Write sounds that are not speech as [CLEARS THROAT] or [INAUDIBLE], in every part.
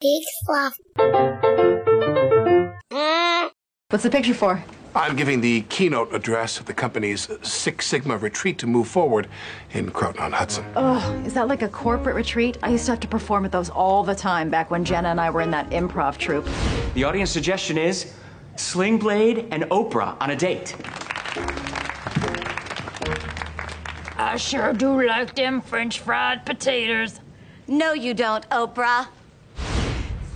Big fluff. Hmm. What's the picture for? I'm giving the keynote address at the company's Six Sigma retreat to move forward in Croton on Hudson. Oh, is that like a corporate retreat? I used to have to perform at those all the time back when Jenna and I were in that improv troupe. The audience suggestion is Sling Blade and Oprah on a date. I sure do like them French fried potatoes. No, you don't, Oprah.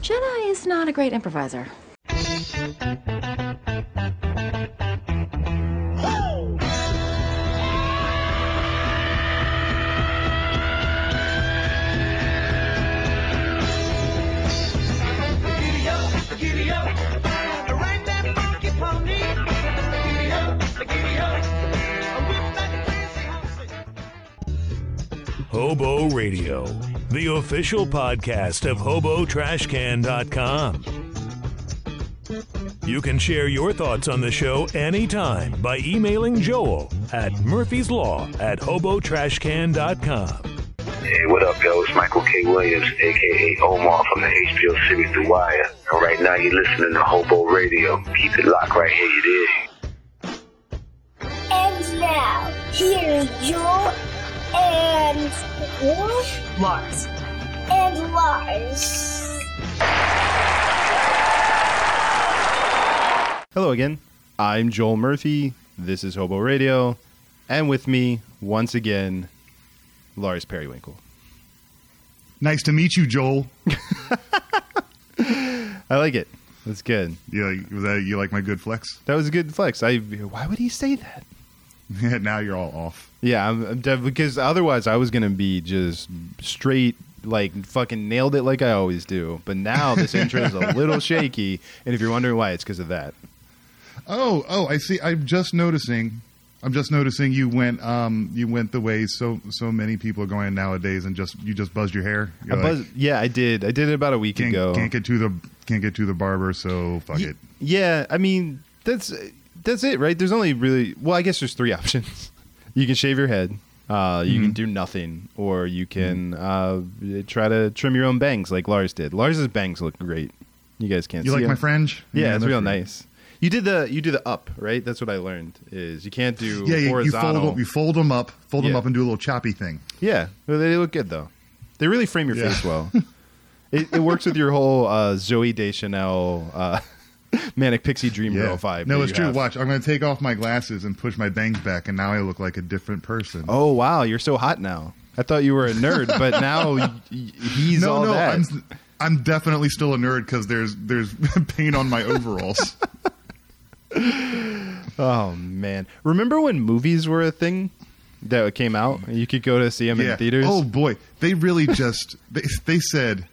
Jenna is not a great improviser. Hobo Radio, the official podcast of HoboTrashCan.com. You can share your thoughts on the show anytime by emailing Joel at Murphy's Law at HoboTrashCan.com. Hey, what up, yo? It's Michael K. Williams, aka Omar from the HBO series The Wire. And right now you're listening to Hobo Radio. Keep it locked right here, you dig? And now, here is Joel and Lars. and Lars. Hello again. I'm Joel Murphy. This is Hobo Radio. And with me, once again, Lars Periwinkle. Nice to meet you, Joel. [LAUGHS] I like it. That's good. You like, that you like my good flex? That was a good flex. I. Why would he say that? [LAUGHS] now you're all off. Yeah, I'm, I'm def- because otherwise I was gonna be just straight like fucking nailed it like I always do. But now this intro is a [LAUGHS] little shaky, and if you're wondering why, it's because of that. Oh, oh, I see. I'm just noticing. I'm just noticing you went um you went the way so so many people are going nowadays and just you just buzzed your hair. I buzz- yeah, I did. I did it about a week can't, ago. can't get to the can't get to the barber, so fuck Ye- it. Yeah, I mean that's that's it, right? There's only really well, I guess there's three [LAUGHS] options. You can shave your head, uh, you can Mhm. do nothing, or you can uh, try to trim your own bangs like Lars did. Lars's bangs look great. You guys can't You see like my fringe? Yeah, Yeah, it's real great. nice. You did the you do the up right. That's what I learned is you can't do Yeah, you, you fold them, you fold them up, fold them up, and do a little choppy thing. Yeah, well, they look good though. They really frame your Yeah. face well. [LAUGHS] it, it works with your whole uh, Zooey Deschanel uh, [LAUGHS] manic pixie dream girl vibe. No, it's true. have. Watch, I'm going to take off my glasses and push my bangs back, and now I look like a different person. Oh wow, you're so hot now. I thought you were a nerd, but [LAUGHS] now he's no, all no, that. I'm I'm definitely still a nerd because there's there's [LAUGHS] paint on my overalls. Oh man, remember when movies were a thing that came out? You could go to see them in theaters. Oh boy, they really just they, they said,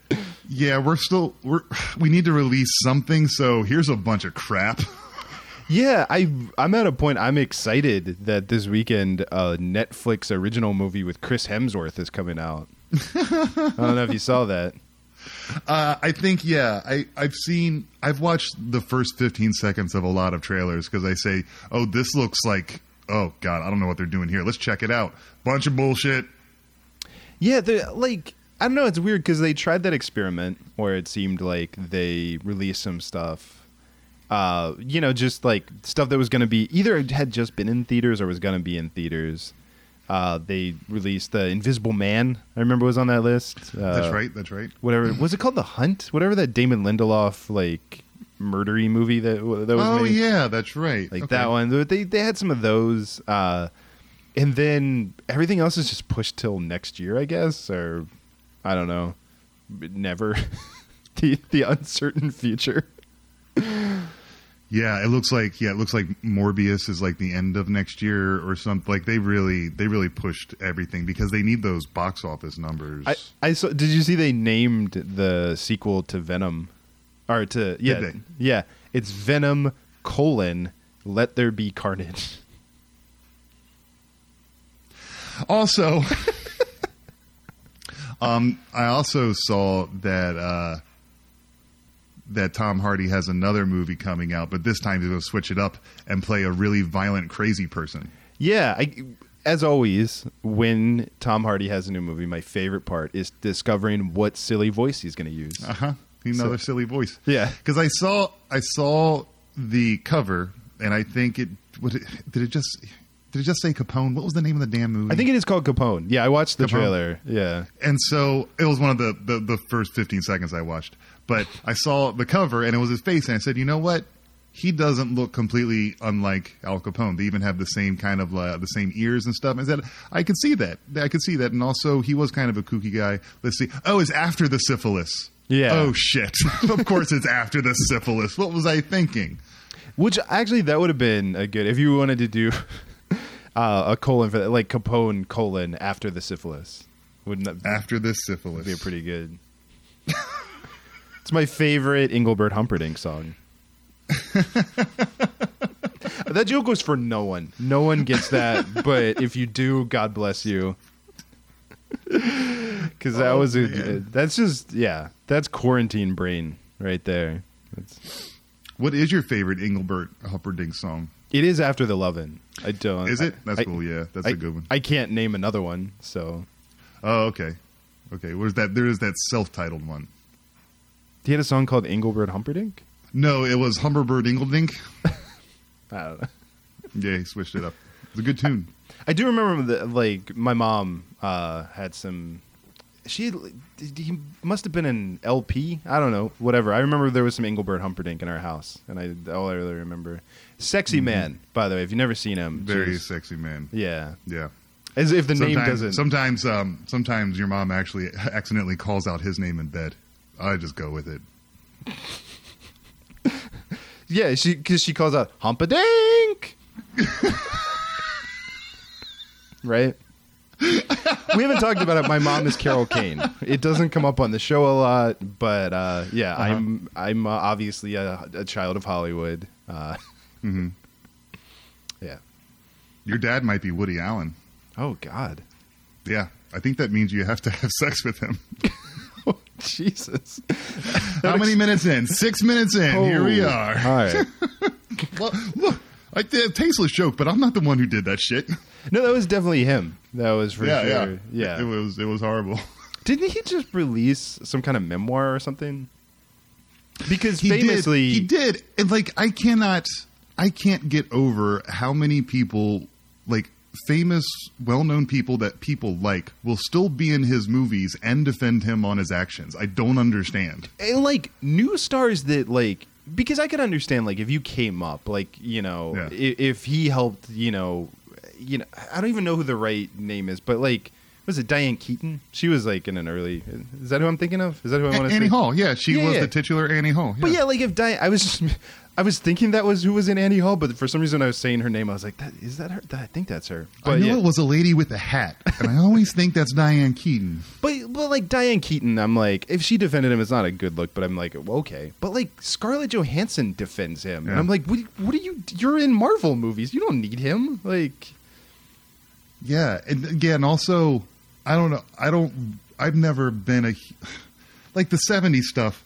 yeah, we're still we're we need to release something. So here's a bunch of crap. [LAUGHS] Yeah, I I'm at a point I'm excited that this weekend a Netflix original movie with Chris Hemsworth is coming out. [LAUGHS] I don't know if you saw that. Uh, I think yeah, I I've seen I've watched the first 15 seconds of a lot of trailers because I say, oh, this looks like oh god, I don't know what they're doing here. Let's check it out. Bunch of bullshit. Yeah, the like I don't know, it's weird because they tried that experiment where it seemed like they released some stuff. Uh, you know, just like stuff that was going to be either had just been in theaters or was going to be in theaters. Uh, they released the Invisible Man. I remember was on that list. Uh, That's right. That's right. Whatever [CLEARS THROAT] was it called? The Hunt. Whatever that Damon Lindelof like murdery movie that that was. Oh made. yeah, that's right. like Okay. that one. They they had some of those, uh, and then everything else is just pushed till next year, I guess, or I don't know, never. [LAUGHS] the the uncertain future. Yeah, it looks like yeah, it looks like Morbius is like the end of next year or something. Like they really they really pushed everything because they need those box office numbers. I I saw. Did you see they named the sequel to Venom, or to yeah they? yeah it's Venom colon Let There Be Carnage. Also, [LAUGHS] um, I also saw that uh, that Tom Hardy has another movie coming out, but this time he's going to switch it up and play a really violent, crazy person. Yeah, I, as always, when Tom Hardy has a new movie, my favorite part is discovering what silly voice he's going to use. Uh huh. Another So- silly voice. Yeah. because I saw I saw the cover, and I think it, it did it just did it just say Capone? What was the name of the damn movie? I think it is called Capone. Yeah, I watched the Capone. trailer. Yeah. And so it was one of the, the, the first 15 seconds I watched. But I saw the cover and it was his face, and I said, you know what? He doesn't look completely unlike Al Capone. They even have the same kind of uh, the same ears and stuff. I said, I could see that. I could see that. And also, he was kind of a kooky guy. Let's see. Oh, it's after the syphilis. Yeah. Oh shit! [LAUGHS] of course, it's after the syphilis. What was I thinking? Which actually that would have been a good if you wanted to do uh, a colon for that, like Capone colon after the syphilis. Wouldn't that After the syphilis. be pretty good? it's my favorite Engelbert Humperdinck song. [LAUGHS] that joke was for no one. No one gets that, but if you do, God bless you. Because that Oh, was a. man. That's just yeah. That's quarantine brain right there. That's, What is your favorite Engelbert Humperdinck song? It is after the lovin'. I don't. Is it? That's I- cool. Yeah, that's I, a good one. I can't name another one, so Oh, okay. Okay. Where's that? There is that self-titled one. he had a song called Engelbert Humperdinck. No, it was Humberbird Ingeldink. I [LAUGHS] don't know. Yeah, he switched it up. It's a good tune. I do remember that, like, my mom uh, had some. She he must have been an LP. I don't know, whatever. I remember there was some Engelbert Humperdinck in our house, and I all I really remember. Sexy man, by the way. If you've never seen him, Mm-hmm. Very just- sexy man. yeah. Yeah. As if the name sometimes, doesn't. Sometimes, um, sometimes your mom actually accidentally calls out his name in bed. I just go with it. [LAUGHS] yeah, she because she calls out Humpadink. [LAUGHS] right. [LAUGHS] we haven't talked about it. My mom is Carol Kane. It doesn't come up on the show a lot, but uh, yeah, Uh-huh. I'm I'm uh, obviously a, a child of Hollywood. Uh, [LAUGHS] Mm-hmm. Yeah. Your dad might be Woody Allen. Oh God. Yeah, I think that means you have to have sex with him. [LAUGHS] Jesus. How many minutes in? Six minutes in. Here we Oh, are. All right. Look, A tasteless joke, but I'm not the one who did that shit. No, that was definitely him. That was for yeah, sure. yeah, Yeah. It, was it was horrible. [LAUGHS] Didn't he just release some kind of memoir or something? Because He famously, did, he did, and like I cannot, I can't get over how many people, like famous, well-known people that people like, will still be in his movies and defend him on his actions. I don't understand. and like new stars that like because I could understand like if you came up like you know Yeah. if, if he helped you know you know I don't even know who the right name is but like was it Diane Keaton she was like in an early is that who I'm thinking of is that who I want to see? Annie say Hall, yeah, she Yeah, was yeah. the titular Annie Hall. but yeah like if Diane I was just I was thinking that was who was in Annie Hall but for some reason I was saying her name I was like that is that her I think that's her I but know yeah it was a lady with a hat, and I always think that's Diane Keaton. But but like Diane Keaton, I'm like, if she defended him, it's not a good look. But I'm like, well, okay. But like Scarlett Johansson defends him, and Yeah. I'm like, what? What are you? You're in Marvel movies. You don't need him. Like, Yeah, and again, also, I don't know. I don't. I've never been a [SIGHS] like the '70s stuff.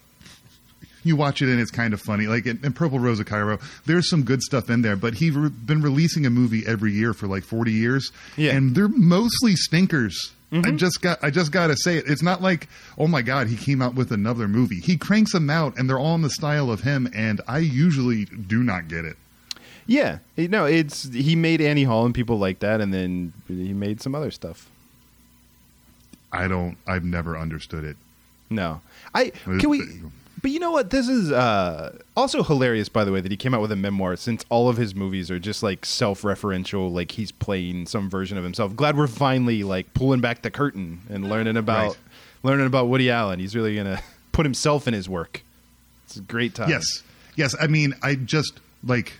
You watch it and it's kind of funny. Like in, in Purple Rose of Cairo, there's some good stuff in there, but he's re- been releasing a movie every year for like 40 years, Yeah. and they're mostly stinkers. I mm-hmm. just got. I just got to say it. It's not like, oh my god, he came out with another movie. He cranks them out, and they're all in the style of him. And I usually do not get it. yeah, no, it's he made Annie Hall and people like that, and then he made some other stuff. I don't. I've never understood it. No, I can we. But you know what? This is uh, also hilarious, by the way, that he came out with a memoir. Since all of his movies are just like self-referential, like he's playing some version of himself. Glad we're finally like pulling back the curtain and learning about Right. learning about Woody Allen. He's really gonna [LAUGHS] put himself in his work. It's a great time. Yes, yes. I mean, I just like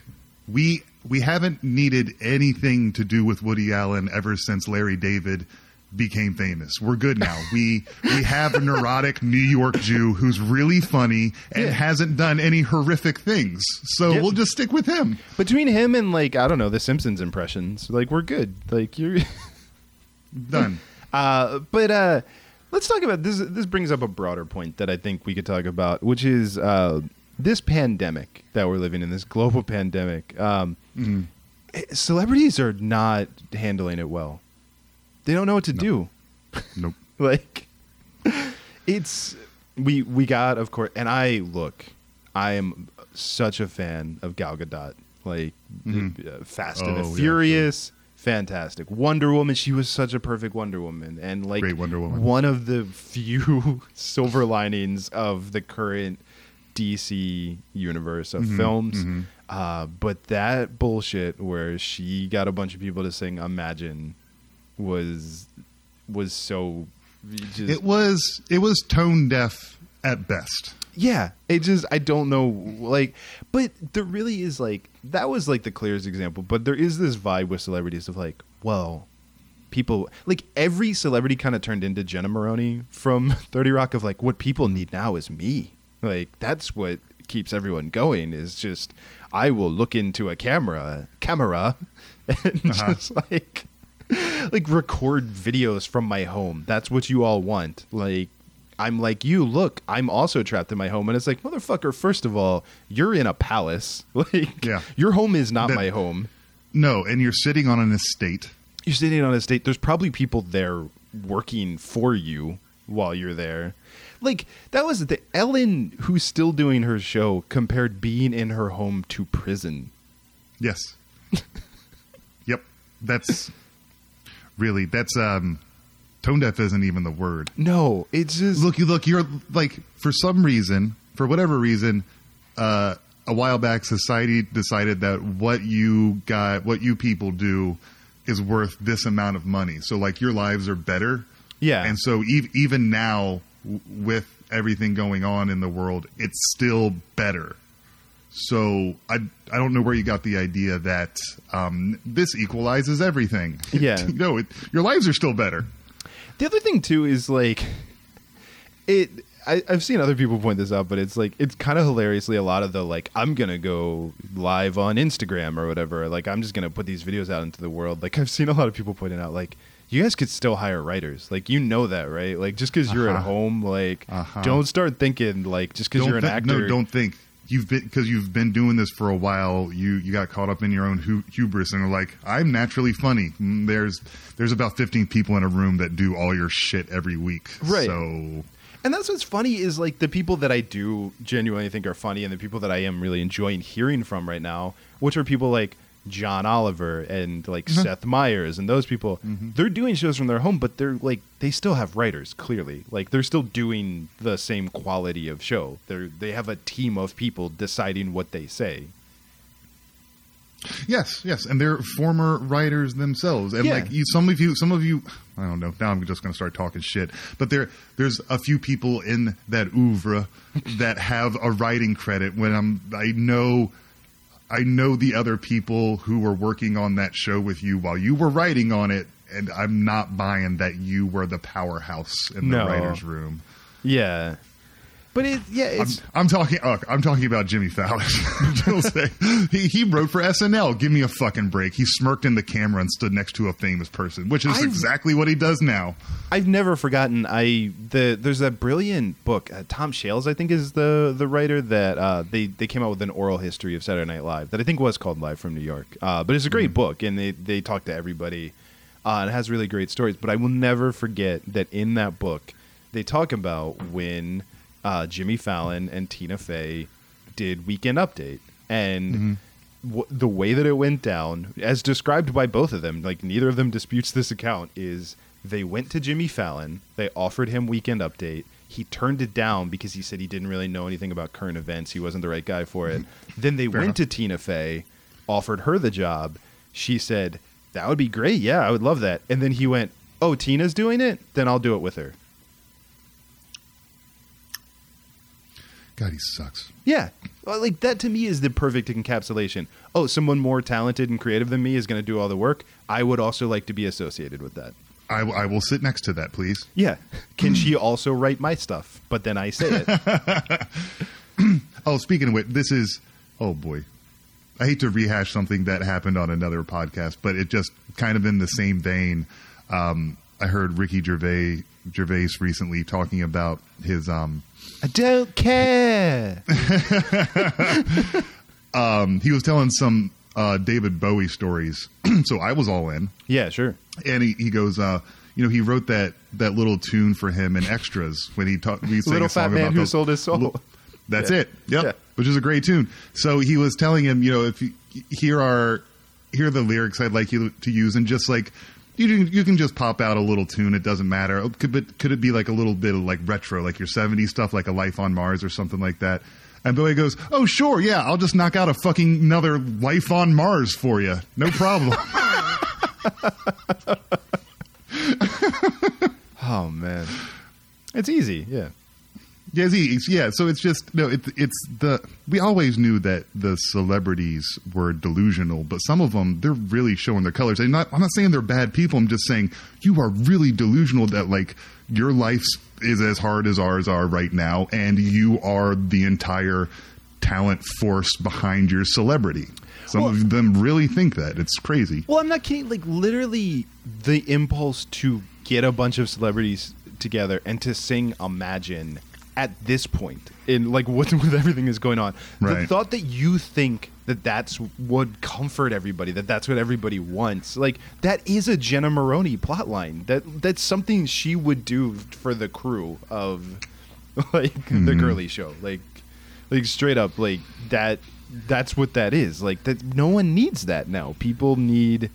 we we haven't needed anything to do with Woody Allen ever since Larry David became famous. We're good now. We we have a neurotic New York Jew who's really funny and Yeah. hasn't done any horrific things. So Yeah. we'll just stick with him. Between him and like I don't know the Simpsons impressions, like we're good. Like you're. [LAUGHS] Done. Uh, but uh, let's talk about this. This brings up a broader point that I think we could talk about, which is uh, this pandemic that we're living in, this global [LAUGHS] pandemic. Um, Celebrities are not handling it well. They don't know what to do. [LAUGHS] Nope. [LAUGHS] Like, it's we we got of course, and I look, I am such a fan of Gal Gadot. Like uh, Fast and Oh, the yeah, Furious, fantastic. Wonder Woman, she was such a perfect Wonder Woman, and like Great Wonder Woman. one of the few [LAUGHS] silver linings of the current DC universe of Mm-hmm, films. Uh, but that bullshit where she got a bunch of people to sing "Imagine" was was so just It was it was tone deaf at best. yeah it just i don't know like but there really is like that was like the clearest example but there is this vibe with celebrities of like well people like every celebrity kind of turned into jenna maroney from [LAUGHS] 30 rock of like what people need now is me like that's what keeps everyone going is just i will look into a camera camera [LAUGHS] and Uh-huh. just like [LAUGHS] like record videos from my home. That's what you all want. Like I'm like you, look, I'm also trapped in my home and it's like, motherfucker, first of all, you're in a palace. [LAUGHS] Like Yeah. your home is not That- my home. No, and you're sitting on an estate. You're sitting on a estate. There's probably people there working for you while you're there. Like that was the Ellen who's still doing her show compared being in her home to prison. Yes. [LAUGHS] yep. That's really that's um tone deaf isn't even the word. No, it's just Look, you look, you're like for some reason, for whatever reason, uh a while back society decided that what you got what you people do is worth this amount of money. So like your lives are better. Yeah. And so ev- even now w- with everything going on in the world, it's still better. So I I don't know where you got the idea that um, this equalizes everything. [LAUGHS] Yeah. no, it, your lives are still better. The other thing too is like it. I, I've seen other people point this out, but it's like it's kind of hilariously a lot of the like I'm gonna go live on Instagram or whatever. Like I'm just gonna put these videos out into the world. Like I've seen a lot of people pointing out like you guys could still hire writers. Like you know that, right? Like just because you're at Uh-huh. home, like Uh-huh. don't start thinking like just because you're an thi- actor. No, don't think you've been because you've been doing this for a while. You you got caught up in your own hu- hubris and are like, I'm naturally funny. Mm, There's there's about 15 people in a room that do all your shit every week. Right. So And that's what's funny is like the people that I do genuinely think are funny and the people that I am really enjoying hearing from right now, which are people like John Oliver and like mm-hmm. Seth Meyers and those people, mm-hmm. they're doing shows from their home, but they're like they still have writers, clearly. Like they're still doing the same quality of show. They're they have a team of people deciding what they say. Yes, yes, and they're former writers themselves, and Yeah. like you, some of you, some of you, I don't know. Now I'm just going to start talking shit, but there, there's a few people in that oeuvre that have a writing credit. When I'm, I know, I know the other people who were working on that show with you while you were writing on it, and I'm not buying that you were the powerhouse in the No. writers' room. Yeah. But it yeah, I'm, I'm talking. Uh, I'm talking about Jimmy Fallon. [LAUGHS] [LAUGHS] He, he wrote for SNL. Give me a fucking break. He smirked in the camera and stood next to a famous person, which is I've- exactly what he does now. I've never forgotten. I the there's that brilliant book. Uh, Tom Shales, I think, is the the writer that uh, they they came out with an oral history of Saturday Night Live that I think was called Live from New York. Uh, but it's a great book, and they they talk to everybody. Uh, and it has really great stories. But I will never forget that in that book they talk about when uh, Jimmy Fallon and Tina Fey did Weekend Update and w- the way that it went down, as described by both of them, like neither of them disputes this account, is they went to Jimmy Fallon, they offered him Weekend Update. He turned it down because he said he didn't really know anything about current events. He wasn't the right guy for it. then they Fair went enough. to Tina Fey, offered her the job. She said, That would be great. Yeah, I would love that. And then he went, Oh, Tina's doing it? Then I'll do it with her. God, he sucks. Yeah. Well, like that to me is the perfect encapsulation. Oh, someone more talented and creative than me is going to do all the work. I would also like to be associated with that. I, I will sit next to that, please. Yeah. Can she [CLEARS THROAT] also write my stuff? But then I say it. [LAUGHS] Oh, speaking of which, this is. Oh boy, I hate to rehash something that happened on another podcast, but it just kind of in the same vein. Um, I heard Ricky Gervais Gervais recently talking about his um, I don't care. [LAUGHS] um, he was telling some uh, David Bowie stories, [CLEARS THROAT] so I was all in. Yeah, sure. And he, he goes, uh, you know, he wrote that that little tune for him in extras when he talked. Little fat man about who sold his soul. That's Yeah. it. Yep. Yeah. Which is a great tune. So he was telling him, you know, if you, here are here are the lyrics I'd like you to use, and just like you can, you can just pop out a little tune. It doesn't matter. Oh, Could but could it be like a little bit of like retro, like your '70s stuff, like a Life on Mars or something like that? And Bowie goes, "Oh sure, yeah, I'll just knock out a fucking another Life on Mars for you, no problem." [LAUGHS] [LAUGHS] Oh man, it's easy. Yeah. Yeah, it's- yeah. So it's just no. It's it's the we always knew that the celebrities were delusional, but some of them they're really showing their colors. I'm not. I'm not saying they're bad people. I'm just saying you are really delusional that like your life is as hard as ours are right now, and you are the entire talent force behind your celebrity. Some Well- of them really think that. It's crazy. Well, I'm not kidding. Like literally, the impulse to get a bunch of celebrities together and to sing "Imagine" at this point, in like [LAUGHS] what with everything is going on, the thought that you think that that's would comfort everybody, that that's what everybody wants, like that is a Jenna Maroney plotline. That that's something she would do for the crew of [LAUGHS] like the Mhm. girly show, like like straight up, like that. That's what that is. Like that. No one needs that now. People need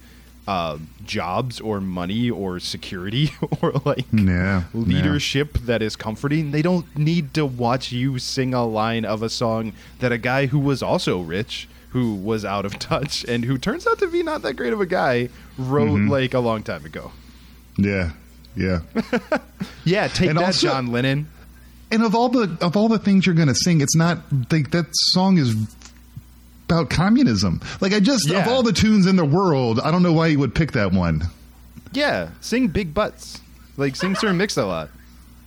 uh, jobs or money or security [LAUGHS] or like Yeah, leadership that is comforting. They don't need to watch you sing a line of a song that a guy who was also rich, who was out of [LAUGHS] touch, and who turns out to be not that great of a guy, wrote Mhm. like a long time ago. Yeah, yeah. [LAUGHS] Yeah, take And that, also- John Lennon. And of all the of all the things you're going to sing, it's not like that song is about communism. Like I just Yeah. of all the tunes in the world, I don't know why you would pick that one. Yeah, sing big butts. Like sing Sir Mix a lot.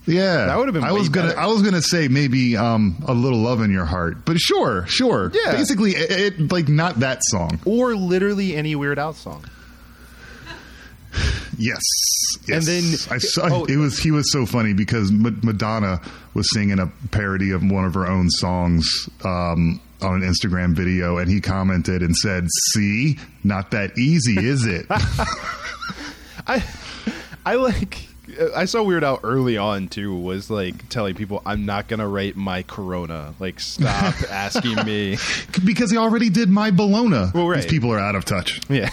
Yeah, That would've been I was gonna better. I was gonna say maybe um, a little love in your heart, but sure, sure. Yeah. basically, it, it, like not that song. Or literally any Weird Al song. Yes. yes. And then- I saw oh- it was he was so funny because Madonna was singing a parody of one of her own songs um, on an Instagram video, and he commented and said, "See, not that easy, is it?" [LAUGHS] I I like I saw Weird Al early on too was like telling people I'm not gonna write my Corona. Like stop [LAUGHS] asking me. because he already did my Bologna. Well, right. These people are out of touch. Yeah.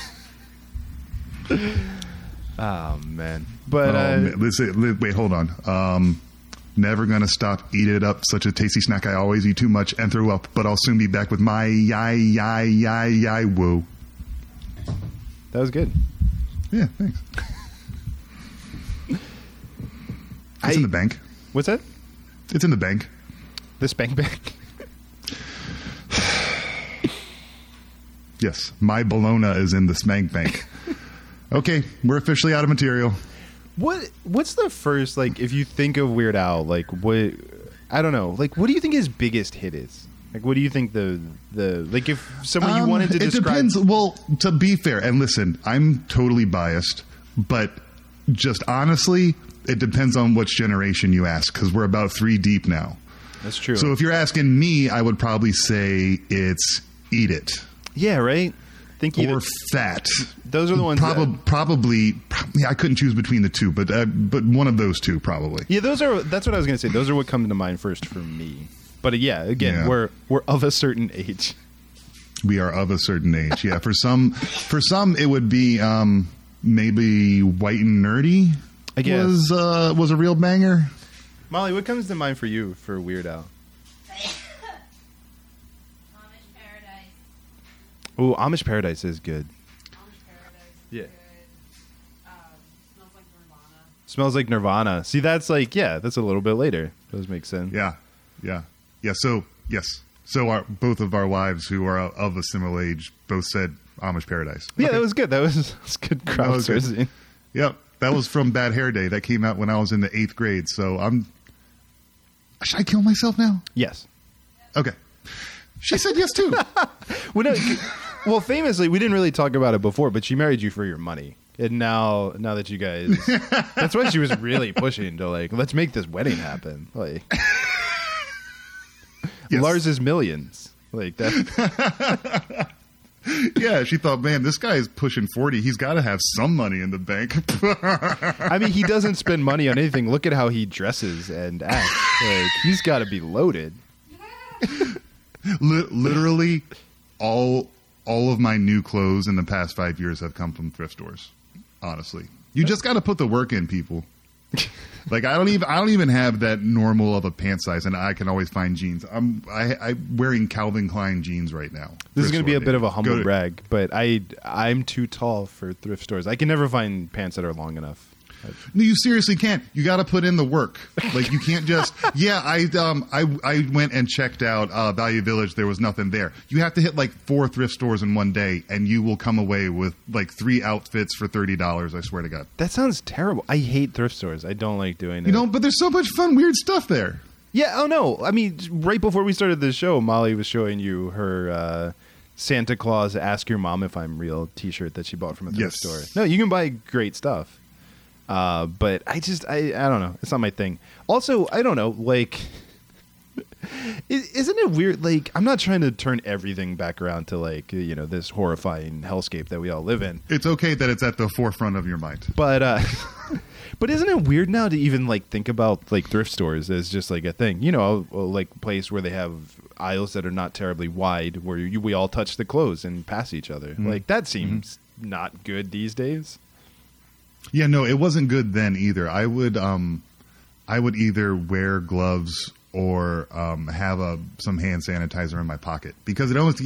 [LAUGHS] oh man. But oh, uh, man. Listen, wait, hold on. Um, never gonna stop. Eat it up. Such a tasty snack. I always eat too much and throw up, but I'll soon be back with my yai yai yai yai woo. that was good. Yeah, thanks. [LAUGHS] It's I- in the bank. What's that? It's in the bank. The spank bank. [LAUGHS] Yes, my Bologna is in the spank bank. [LAUGHS] okay, we're officially out of material. What what's the first like if you think of Weird Al, like what I don't know, like what do you think his biggest hit is? Like what do you think the the like if someone you Um, wanted to it describe depends. Well, to be fair, and listen, I'm totally biased, but just honestly, it depends on which generation you ask because we're about three deep now. That's true. So if you're asking me, I would probably say it's "Eat It" yeah, right? Think you or "Fat." those are the ones Probably, that- probably, yeah, I couldn't choose between the two, but uh, but one of those two probably. Yeah, those are that's what I was gonna say. Those are what come to mind first for me. But uh, yeah, again, Yeah. we're we're of a certain age. we are of a certain age. Yeah, for some, for some, it would be um, maybe white and nerdy. I guess. was uh, was a real banger. Molly, what comes to mind for you for Weird Al? Oh, Amish Paradise is good. Amish Paradise is Yeah. Um, smells like Nirvana. See, that's like, yeah, that's a little bit later. Does make sense. Yeah, yeah, yeah. So yes, so our both of our wives who are of a similar age both said Amish Paradise. Yeah, Okay. that was good. That was, [LAUGHS] that was good That was good. crowdsourcing. Yep, that was from Bad Hair Day. That came out when I was in the eighth grade. So I'm. Should I kill myself now? Yes. Okay. She said yes too. [LAUGHS] Well, no, well, famously, we didn't really talk about it before, but she married you for your money. And now, now that you guys, [LAUGHS] that's why she was really pushing to like, let's make this wedding happen. Like, [LAUGHS] Yes. Lars's millions, like that. [LAUGHS] yeah, she thought, man, this guy is pushing 40. He's got to have some money in the bank. I mean, he doesn't spend money on anything. Look at how he dresses and acts. Like he's got to be loaded. Li- literally, all all of my new clothes in the past five years have come from thrift stores. Honestly, you just got to put the work in, people. [LAUGHS] like I don't even I don't even have that normal of a pant size, and I can always find jeans. I'm I, I'm wearing Calvin Klein jeans right now. This is going to be a bit of a humble to- brag, but I I'm too tall for thrift stores. I can never find pants that are long enough. No, you seriously can't. You got to put in the work. Like you can't just. [LAUGHS] yeah, I um I I went and checked out uh, Value Village. There was nothing there. You have to hit like four thrift stores in one day, and you will come away with like three outfits for thirty dollars. I swear to God. That sounds terrible. I hate thrift stores. I don't like doing it. You know, but there's so much fun, weird stuff there. Yeah. Oh no. I mean, right before we started the show, Molly was showing you her uh, Santa Claus "Ask Your Mom If I'm Real" T-shirt that she bought from a thrift Yes. store. No, you can buy great stuff. Uh, but I just I I don't know. It's not my thing. Also, I don't know. Like, [LAUGHS] isn't it weird? Like, I'm not trying to turn everything back around to like you know this horrifying hellscape that we all live in. It's okay that it's at the forefront of your mind. But uh [LAUGHS] but isn't it weird now to even like think about like thrift stores as just like a thing? You know, a, like place where they have aisles that are not terribly wide where you, we all touch the clothes and pass each other. Mm-hmm. Like that seems not good these days. Yeah, no, it wasn't good then either. I would um I would either wear gloves or um, have a some hand sanitizer in my pocket. Because it almost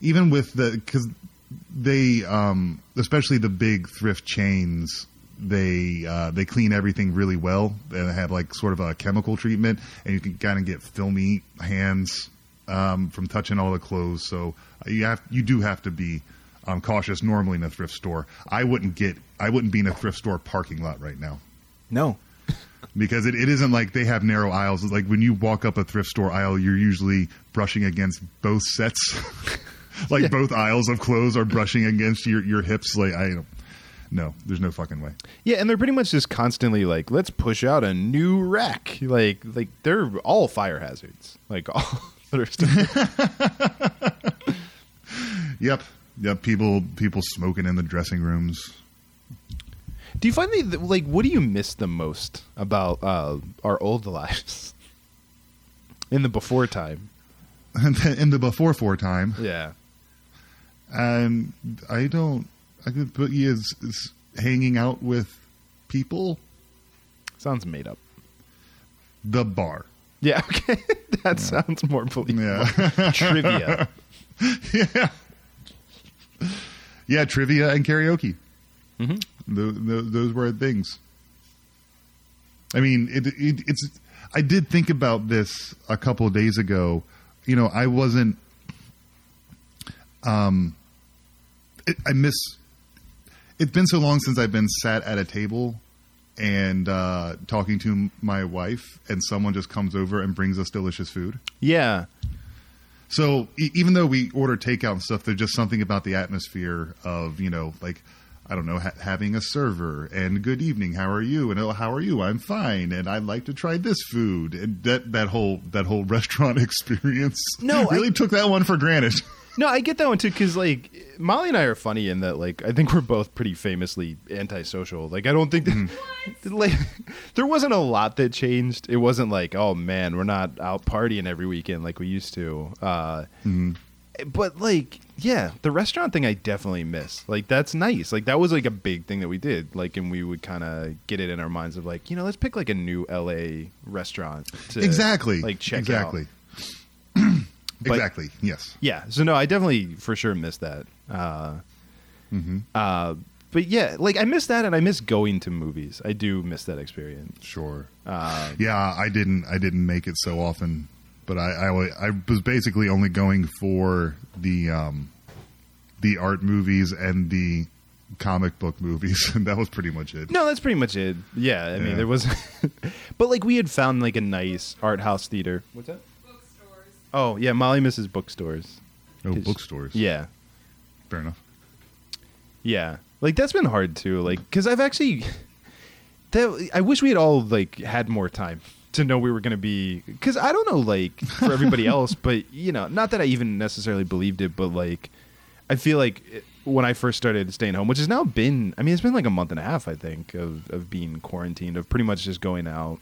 even with the because they um, especially the big thrift chains they uh, they clean everything really well. And have like sort of a chemical treatment and you can kind of get filmy hands um, from touching all the clothes. So you have you do have to be um, cautious normally in a thrift store. I wouldn't get I wouldn't be in a thrift store parking lot right now No. [LAUGHS] because it, it isn't like they have narrow aisles. It's like when you walk up a thrift store aisle, you're usually brushing against both sets. [LAUGHS] like both aisles of clothes are brushing against your, your hips. Like I don't. No, there's no fucking way. Yeah, and they're pretty much just constantly like, let's push out a new rack. Like like they're all fire hazards. Like [LAUGHS] all thrift stores. Yep, yep. People people smoking in the dressing rooms. Do you find the like what do you miss the most about uh, our old lives? In the before time. [LAUGHS] in the before four time, Yeah. and I don't. I could put you as, as hanging out with people. Sounds made up. The bar. Yeah, [LAUGHS] okay. that sounds more believable. Yeah. [LAUGHS] Trivia. yeah. Yeah, trivia and karaoke. Mm-hmm. Those were things. I mean, it, it, it's. I did think about this a couple of days ago. You know, I wasn't. Um, it, I miss. It's been so long since I've been sat at a table and uh, talking to my wife, and someone just comes over and brings us delicious food. Yeah. So e- even though we order takeout and stuff, there's just something about the atmosphere of you know, like I don't know, ha- having a server and good evening, how are you? And oh, how are you? I'm fine, and I'd like to try this food. And that that whole that whole [LAUGHS] restaurant [LAUGHS] experience, No, I- really took that one for granted. [LAUGHS] No, I get that one too because like Molly and I are funny in that like I think we're both pretty famously antisocial. Like I don't think that like there wasn't a lot that changed. It wasn't like oh man we're not out partying every weekend like we used to. Uh, But like yeah, the restaurant thing I definitely miss. Like that's nice. Like that was like a big thing that we did. Like and we would kind of get it in our minds of like you know let's pick like a new L.A. restaurant. To, exactly, Like check exactly. [CLEARS THROAT] But- exactly. Yes. Yeah. So no, I definitely for sure miss that. Uh, uh, but yeah, like I miss that, and I miss going to movies. I do miss that experience. Sure. Uh, Yeah, I didn't. I didn't make it so often, but I, I, I was basically only going for the um, the art movies and the comic book movies, [LAUGHS] and that was pretty much it. no, that's pretty much it. Yeah, I mean there was, [LAUGHS] but like we had found like a nice art house theater. What's that? Bookstores. Oh yeah, Molly misses bookstores. Oh, bookstores. Yeah, fair enough. yeah. Like that's been hard too. Like because I've actually, that I wish we had all like had more time to know we were going to be. Because I don't know, like for everybody [LAUGHS] else, but you know, not that I even necessarily believed it, but like I feel like it- when I first started staying home, which has now been, I mean, it's been like a month and a half, I think, of, of being quarantined, of pretty much just going out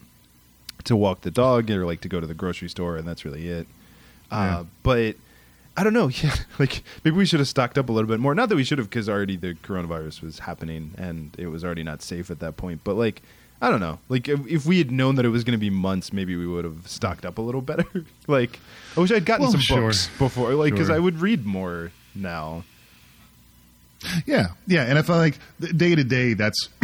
to walk the dog or like to go to the grocery store, and that's really it. Uh, but I don't know. [LAUGHS] Yeah, like maybe we should have stocked up a little bit more. Not that we should have, because already the coronavirus was happening and it was already not safe at that point. But like, I don't know. Like if, if we had known that it was going to be months, maybe we would have stocked up a little better. [LAUGHS] like I wish I'd gotten Well, some sure. books before, like because Sure. I would read more now. Yeah, yeah, and if I like day to day, that's [CLEARS THROAT]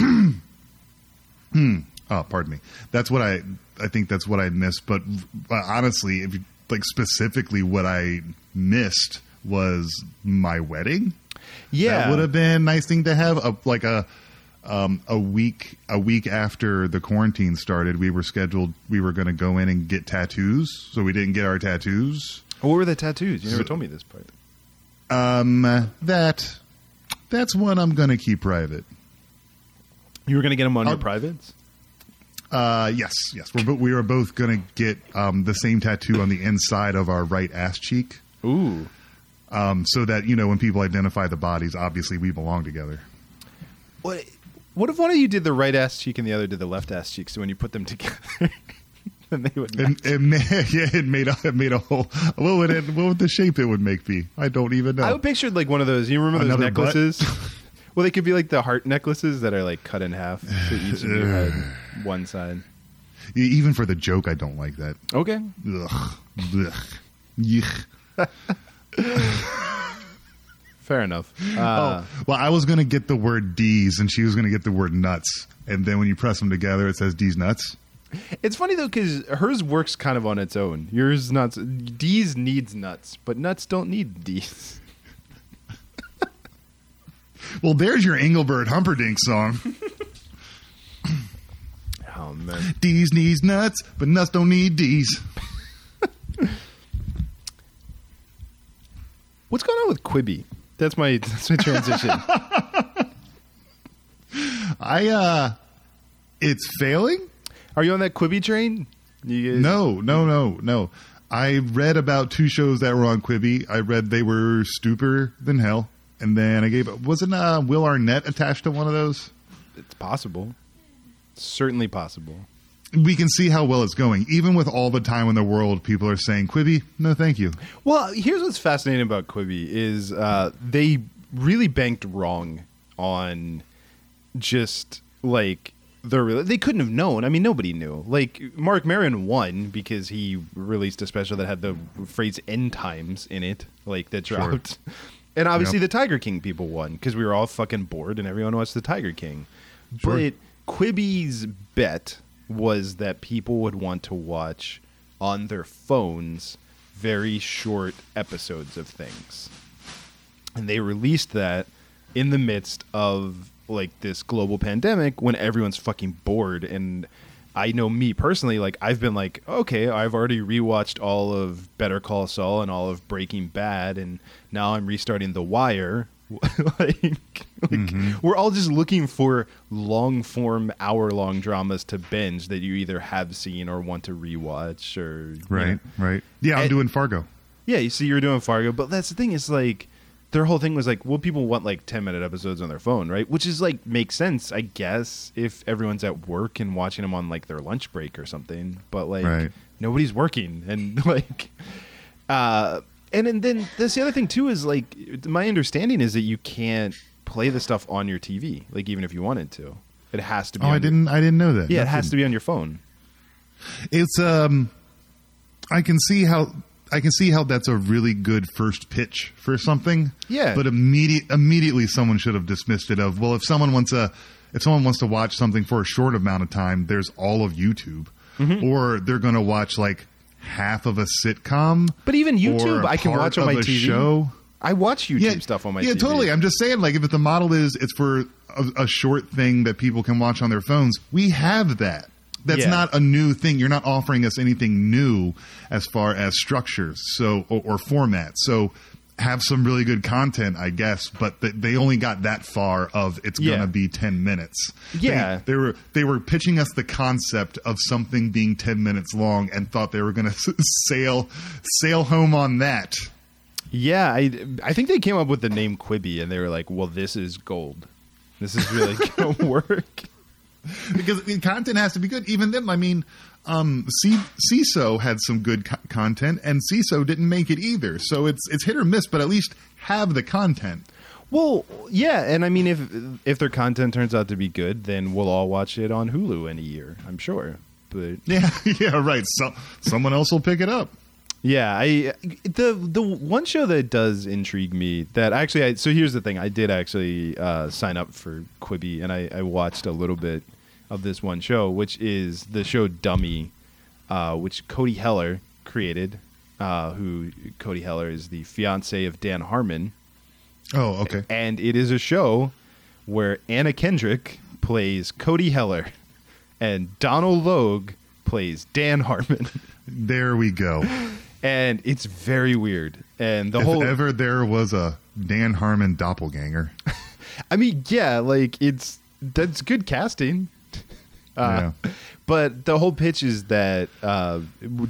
hmm. Oh, pardon me. That's what I I think that's what I missed. But uh, honestly, if you, like specifically, what I missed was my wedding. Yeah, that would have been a nice thing to have. A, like a um, a week a week after the quarantine started, we were scheduled. We were going to go in and get tattoos, so we didn't get our tattoos. What were the tattoos? You never told me this part. Um, that that's one I'm going to keep private. You were going to get them on your I'll- privates. Uh, yes, yes. We're, bo- we are both going to get um, the same tattoo on the inside of our right ass cheek. Ooh. Um, so that, you know, when people identify the bodies, obviously we belong together. What? What if one of you did the right ass cheek and the other did the left ass cheek? So when you put them [LAUGHS] together, then they would. It, it, [LAUGHS] yeah, it made a, it made a whole. What would it? What would the shape it would make be? I don't even know. I would pictured like one of those. You remember those Another butt? necklaces? [LAUGHS] well, they could be like the heart necklaces that are like cut in half, so each of you [SIGHS] had one side. Even for the joke, I don't like that. Okay. Ugh. Ugh. Yuck. Fair enough. [LAUGHS] Uh, oh, well, I was going to get the word D's, and she was going to get the word nuts. And then when you press them together, it says D's nuts. It's funny though because hers works kind of on its own. Yours nuts. D's needs nuts, but nuts don't need D's. [LAUGHS] Well, there's your Engelbert Humperdinck song. [LAUGHS] Oh man. D's needs nuts, but nuts don't need D's. What's going on with Quibi? That's my that's my transition. [LAUGHS] I uh it's failing? Are you on that Quibi train? You guys- No, no, no, no. I read about two shows that were on Quibi. I read they were stupider than hell. And then I gave up. wasn't uh, Will Arnett attached to one of those? It's possible. Certainly possible. We can see how well it's going. Even with all the time in the world, people are saying Quibi, no thank you. Well, here's what's fascinating about Quibi is uh, they really banked wrong on just like the real- they couldn't have known. I mean, nobody knew. Like Marc Maron won because he released a special that had the phrase "end times" in it, like that Sure. dropped. And obviously, Yep. the Tiger King people won because we were all fucking bored and everyone watched the Tiger King. Sure. But Quibi's bet was that people would want to watch on their phones very short episodes of things. And they released that in the midst of like this global pandemic when everyone's fucking bored and I know me personally like I've been like okay I've already rewatched all of Better Call Saul and all of Breaking Bad and now I'm restarting The Wire [LAUGHS] like, like we're all just looking for long form hour long dramas to binge that you either have seen or want to rewatch or you Right, know. right. Yeah, I'm And- doing Fargo. Yeah, you see, you're doing Fargo, but that's the thing is like their whole thing was like, well, people want like 10 minute episodes on their phone, right? Which is like makes sense, I guess, if everyone's at work and watching them on like their lunch break or something. But like Right. nobody's working, and [LAUGHS] like, uh, and, and then that's the other thing too is like my understanding is that you can't play the stuff on your TV, like even if you wanted to, it has to be. Oh, on I your- didn't I didn't know that. Yeah, it has to be on your phone. It's um I can see how I can see how that's a really good first pitch for something. Yeah. But immediate immediately someone should have dismissed it of well if someone wants a if someone wants to watch something for a short amount of time, there's all of YouTube. Mm-hmm. Or they're gonna watch like half of a sitcom. But even YouTube, I can watch on my TV. show. I watch YouTube stuff on my yeah, TV. totally. I'm just saying, like, if the model is it's for a, a short thing that people can watch on their phones, we have that. That's Yeah. not a new thing. You're not offering us anything new as far as structures, so or, or format. So have some really good content, I guess, but th- they only got that far of it's Yeah. going to be 10 minutes. Yeah. They, they were they were pitching us the concept of something being 10 minutes long and thought they were going [LAUGHS] to sail sail home on that. Yeah, I I think they came up with the name Quibi, and they were like, "Well, this is gold. This is really gonna [LAUGHS] work." because the content has to be good. Even then, I mean, um, C- Seeso had some good co- content, and Seeso didn't make it either. So it's it's hit or miss, but at least have the content. Well, yeah, and I mean, if if their content turns out to be good, then we'll all watch it on Hulu in a year. I'm sure. But [LAUGHS] Yeah, yeah, right. So someone else will pick it up. Yeah, I the the one show that does intrigue me that actually I so here's the thing I did actually uh, sign up for Quibi and I, I watched a little bit of this one show which is the show Dummy, uh, which Cody Heller created. Uh, who Cody Heller is the fiance of Dan Harmon, Oh, okay. and it is a show where Anna Kendrick plays Cody Heller, and Donald Logue plays Dan Harmon. [LAUGHS] There we go. and it's very weird. And the if whole, ever there was a Dan Harmon doppelganger, [LAUGHS] I mean, yeah, like it's that's good casting. Uh, But the whole pitch is that uh,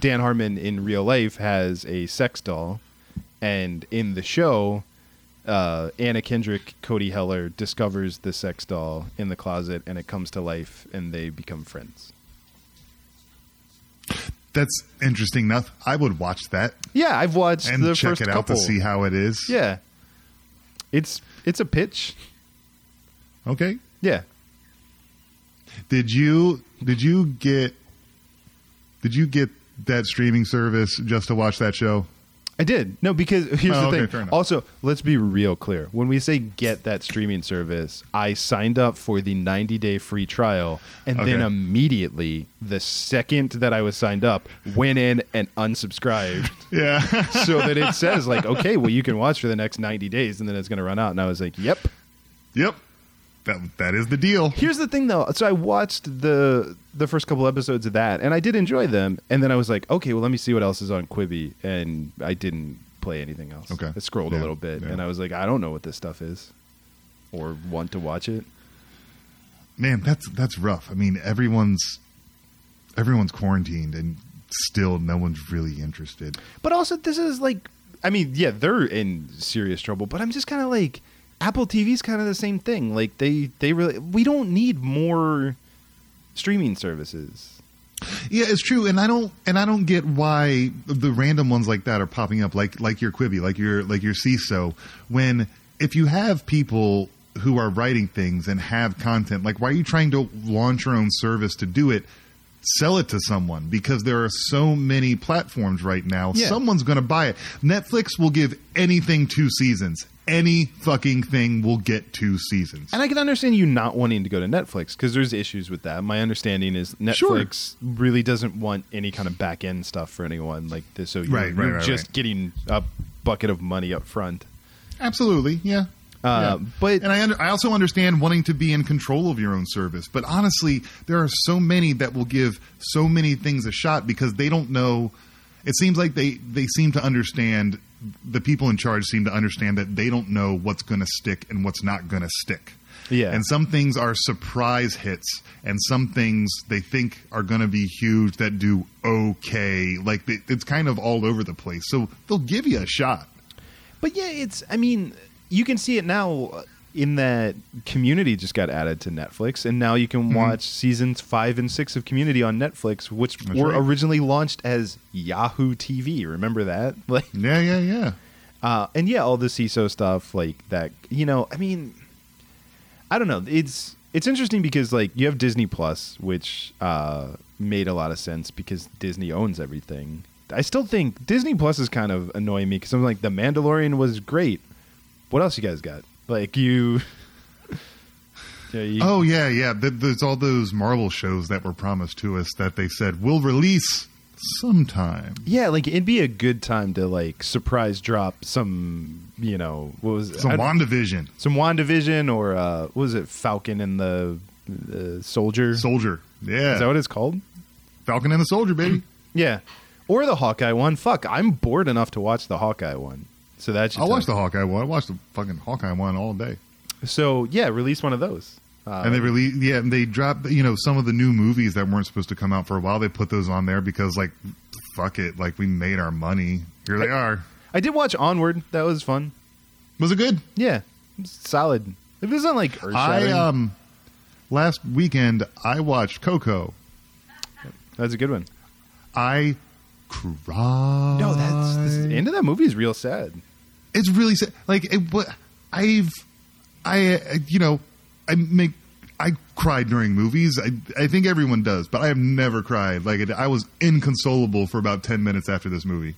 Dan Harmon in real life has a sex doll, and in the show, uh, Anna Kendrick, Cody Heller discovers the sex doll in the closet, and it comes to life, and they become friends. that's interesting enough. I would watch that Yeah, I've watched and the check first it out couple. to see how it is. Yeah, it's it's a pitch. Okay. Yeah, Did you did you get did you get that streaming service just to watch that show? I did. No, because [LAUGHS] here's Oh, the okay, thing. Also, let's be real clear. When we say get that streaming service, I signed up for the 90 day free trial and then immediately, the second that I was signed up, went in and unsubscribed [LAUGHS] Yeah. [LAUGHS] so that it says, like, okay, well, you can watch for the next 90 days and then it's going to run out. And I was like, yep. yep. That that is the deal. Here's the thing, though. So I watched the the first couple episodes of that, and I did enjoy them. And then I was like, okay, well, let me see what else is on Quibi, and I didn't play anything else. Okay. I scrolled a little bit, yeah. and I was like, I don't know what this stuff is, or want to watch it. Man, that's that's rough. I mean, everyone's everyone's quarantined and still no one's really interested. But also, this is like, I mean, yeah, they're in serious trouble. But I'm just kind of like, Apple TV's kind of the same thing. Like they they really we don't need more streaming services. Yeah, it's true, and I don't and I don't get why the random ones like that are popping up, like like your Quibi, like your like your Seeso. When if you have people who are writing things and have content, like why are you trying to launch your own service to do it? Sell it to someone because there are so many platforms right now. Yeah. Someone's going to buy it. Netflix will give anything two seasons. Any fucking thing will get two seasons. And I can understand you not wanting to go to Netflix because there's issues with that. My understanding is Netflix really doesn't want any kind of back end stuff for anyone like this. So you're, Right, right, you're right, just getting a bucket of money up front. Absolutely, yeah. Uh, Yeah. but- and I under, I also understand wanting to be in control of your own service, but honestly, there are so many that will give so many things a shot because they don't know. It seems like they they seem to understand. The people in charge seem to understand that they don't know what's going to stick and what's not going to stick. Yeah. And some things are surprise hits, and some things they think are going to be huge that do okay. Like it's kind of all over the place. So they'll give you a shot. But yeah, it's. I mean, you can see it now uh, in that Community just got added to Netflix, and now you can watch seasons five and six of Community on Netflix, which That's were right. originally launched as Yahoo TV. Remember that? [LAUGHS] Like, Yeah, yeah, yeah. uh, and yeah, all the Seeso stuff like that. You know, I mean, I don't know. It's it's interesting because like you have Disney Plus, which uh, made a lot of sense because Disney owns everything. I still think Disney Plus is kind of annoying me because I'm like, The Mandalorian was great. What else you guys got? Like you. [LAUGHS] Yeah, you, Oh yeah, yeah. There's all those Marvel shows that were promised to us that they said we'll release sometime. yeah, like it'd be a good time to like surprise drop some, you know, what was it? Some WandaVision, some WandaVision or uh, what was it, Falcon and the, the Soldier? Soldier. Yeah, Is that what it's called? Falcon and the Soldier, baby. [CLEARS THROAT] Yeah, or the Hawkeye one. Fuck, I'm bored enough to watch the Hawkeye one. So that should I watched the. Hawkeye one. I watched the fucking Hawkeye one all day. So yeah, release one of those. Uh, and they release, yeah, and they dropped, you know, some of the new movies that weren't supposed to come out for a while. They put those on there because, like, fuck it, like we made our money. Here they are. I did watch Onward. That was fun. Was it good? Yeah, solid. It wasn't like I um last weekend I watched Coco. That's a good one. I cried. No, that's the end of that movie is real sad. It's really sad. Like it, I've I you know I make I cried during movies. I I think everyone does, but I have never cried. Like it, I was inconsolable for about ten minutes after this movie.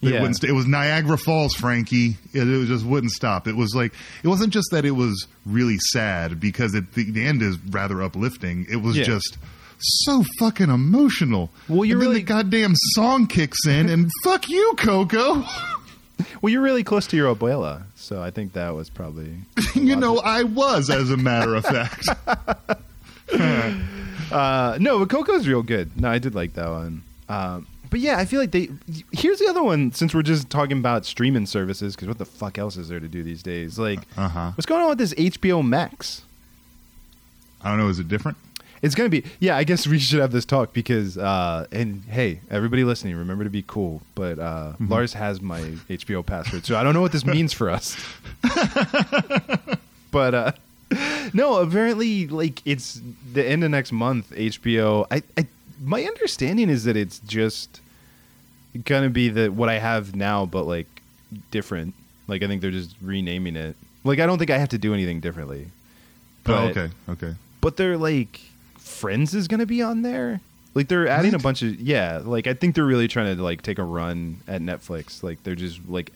It, Yeah. it was Niagara Falls, Frankie. It, it just wouldn't stop. It was like it wasn't just that it was really sad because it, the, the end is rather uplifting. It was Yeah. just so fucking emotional. Well, you're and then really- the goddamn song kicks in, and fuck you, Coco. [LAUGHS] [LAUGHS] Well, you're really close to your abuela, so I think that was probably. [LAUGHS] you know, I was, as a matter of fact. [LAUGHS] Uh, no, but Coco's real good. No, I did like that one. Um, but yeah, I feel like they. Here's the other one. Since we're just talking about streaming services, because what the fuck else is there to do these days? Like, Uh-huh. what's going on with this HBO Max? I don't know. Is it different? It's gonna be. Yeah, I guess we should have this talk because. Uh, and hey, everybody listening, remember to be cool. But uh, Mm-hmm. Lars has my HBO password, so I don't know what this [LAUGHS] means for us. but uh, no, apparently, like it's the end of next month. HBO. I, I my understanding is that it's just gonna be the what I have now, but like different. Like I think they're just renaming it. Like I don't think I have to do anything differently. oh, okay. Okay. but they're like friends is gonna be on there? Like they're adding a bunch of yeah like i think they're really trying to like take a run at netflix. Like they're just like